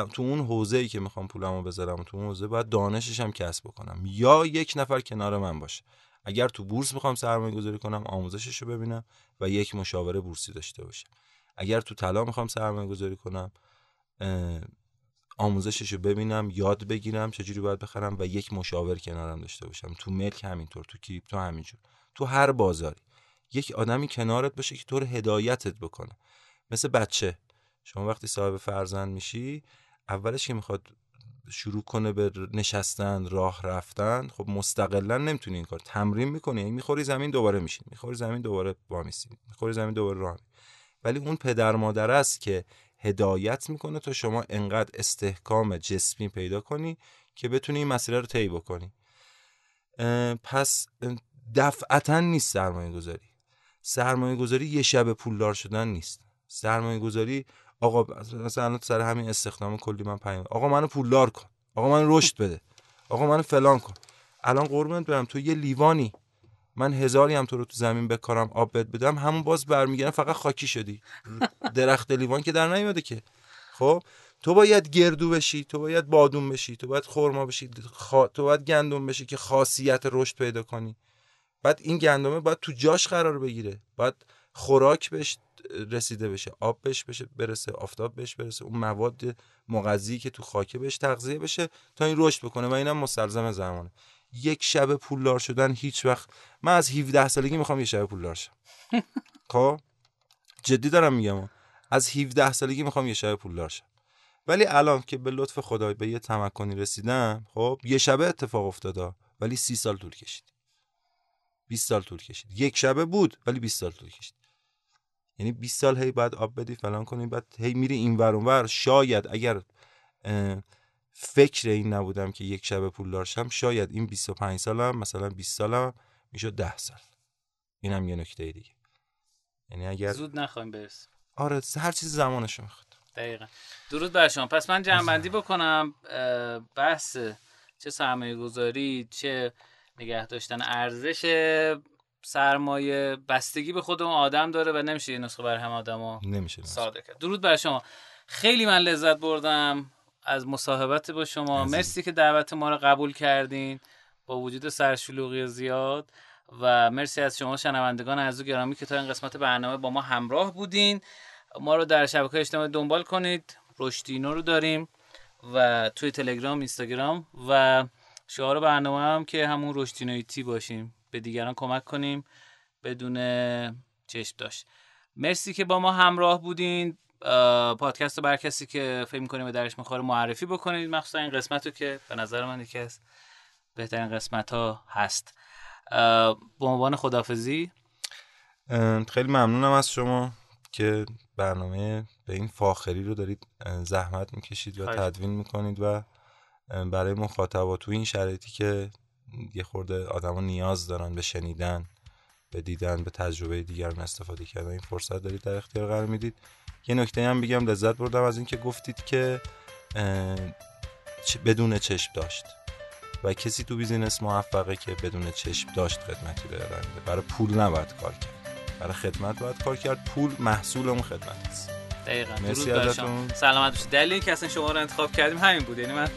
تو اون حوزه ای که می‌خوام پولمو بذارم تو اون حوزه باید دانشش هم کسب بکنم. یا یک نفر کنار من باشه. اگر تو بورس می‌خوام سرمایه گذاری کنم آموزشش رو ببینم و یک مشاوره بورسی داشته باشه اگر تو طلا می‌خوام سرمایه گذاری کنم آموزشش رو ببینم یاد بگیرم چجوری باید بخرم و یک مشاور کنارم داشته باشم. تو ملک همینطور تو کریپتو همینجور. تو هر بازاری. یک آدمی کنارت باشه که طور هدایتت بکنه. مثل بچه. شما وقتی صاحب فرزند میشی اولش که می‌خواد شروع کنه به نشستن راه رفتن خب مستقلا نمی‌تونی این کار. تمرین می‌کنی یعنی می‌خوری زمین دوباره میشین می‌خوری زمین دوباره وامیسی می‌خوری زمین دوباره راه ولی اون پدر مادر است که هدایت می‌کنه تا شما انقدر استحکام جسمی پیدا کنی که بتونی این مسئله رو طی بکنی. پس دفعتا نیست سرمایه گذاری سرمایه گذاری یه شب پولدار شدن نیست. سرمایه گذاری آقا مثلا سر همین استخدام کلی من پیام آقا منو پولدار کن. آقا منو رشد بده. آقا منو فلان کن. الان قربونت برم. تو یه لیوانی. من هزاری هم تو رو تو زمین بکارم آب بد بدم همون باز برمیگردم فقط خاکی شدی. درخت لیوان که در نیومده که. خب؟ تو باید گردو بشی تو باید بادون بشی تو باید خرما بشی تو باید گندم بشی که خاصیت رشد پیدا کنی. بعد این گندمه باید تو جاش قرار بگیره. باید خوراک بهش رسیده بشه آب بهش بشه برسه آفتاب بهش برسه اون مواد مغذی که تو خاکه بهش تغذیه بشه تا این رشد بکنه و اینم مستلزم زمانه. یک شب پولدار شدن هیچ وقت من از 17 سالگی می‌خوام یه شب پولدار شم. خب؟ جدی دارم میگم. از 17 سالگی می‌خوام یه شب پولدار شم. ولی الان که به لطف خدای به یه تمکنی رسیدم خب یه شبه اتفاق افتاده ولی سی سال طول کشید. 20 سال طول کشید. یک شبه بود ولی 20 سال طول کشید. یعنی 20 سال هی بعد آب بدی فلان کنی بعد هی میری این ور ور شاید اگر فکر این نبودم که یک شب پول داشتم شاید این 25 سالم مثلا 20 سالم می‌شد 10 سال. اینم یه نکته دیگه. یعنی اگر زود نخوایم برس آره هر چیز زمانش می‌خواد. دقیقا. درود بر شما. پس من جنبندی بکنم. بحث چه سرمایه گذاری چه نگه داشتن ارزش سرمایه بستگی به خودمون آدم داره و نمیشه یه نسخه بر هم آدم نمیشه ساده کرد. درود بر شما. خیلی من لذت بردم از مصاحبت با شما. مرسی که دعوت ما رو قبول کردین با وجود سرشلوغی زیاد و مرسی از شما شنوندگان عزیز گرامی که تا این قسمت برنامه با ما همراه بودین. ما رو در شبکه اجتماعی دنبال کنید. رشدینو رو داریم و توی تلگرام اینستاگرام و شعار برنامه هم که همون رشدینوی تی باشیم. به دیگران کمک کنیم بدون چشم داشت. مرسی که با ما همراه بودین. پادکست رو بر کسی که فکر می‌کنیم به درش می‌خوره معرفی بکنید. مخصوصا این قسمت رو که به نظر من یکی از بهترین قسمت ها هست به عنوان خدافزی خیلی ممنونم از شما که برنامه به این فاخری رو دارید زحمت می‌کشید و تدوین می‌کنید و برای مخاطبا تو این شرایطی که یه خورده آدما نیاز دارن به شنیدن به دیدن به تجربه دیگران استفاده کردن. این فرصت دارید در اختیار قرار می‌دید. یه نکته هم بگم لذت بردم از اینکه گفتید که بدون چشم داشت. و کسی تو بیزینس موفقه که بدون چشم داشت خدمتی رو برای پول نباید کار کرد. برای خدمت باید کار کرد. پول محصول اون خدمت است. دقیقا. مرسی ازتون. سلامت باشید دلیل که اصلا شما رو انتخاب کردیم همین بود. یعنی من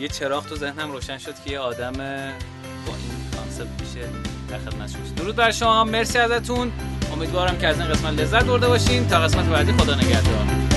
یه چراغ تو ذهنم روشن شد که یه آدم با این کانسپت میشه در خدمت شما درود بر شما. مرسی ازتون. امیدوارم که از این قسمت لذت برده باشین. تا قسمت بعدی خدا نگهدار.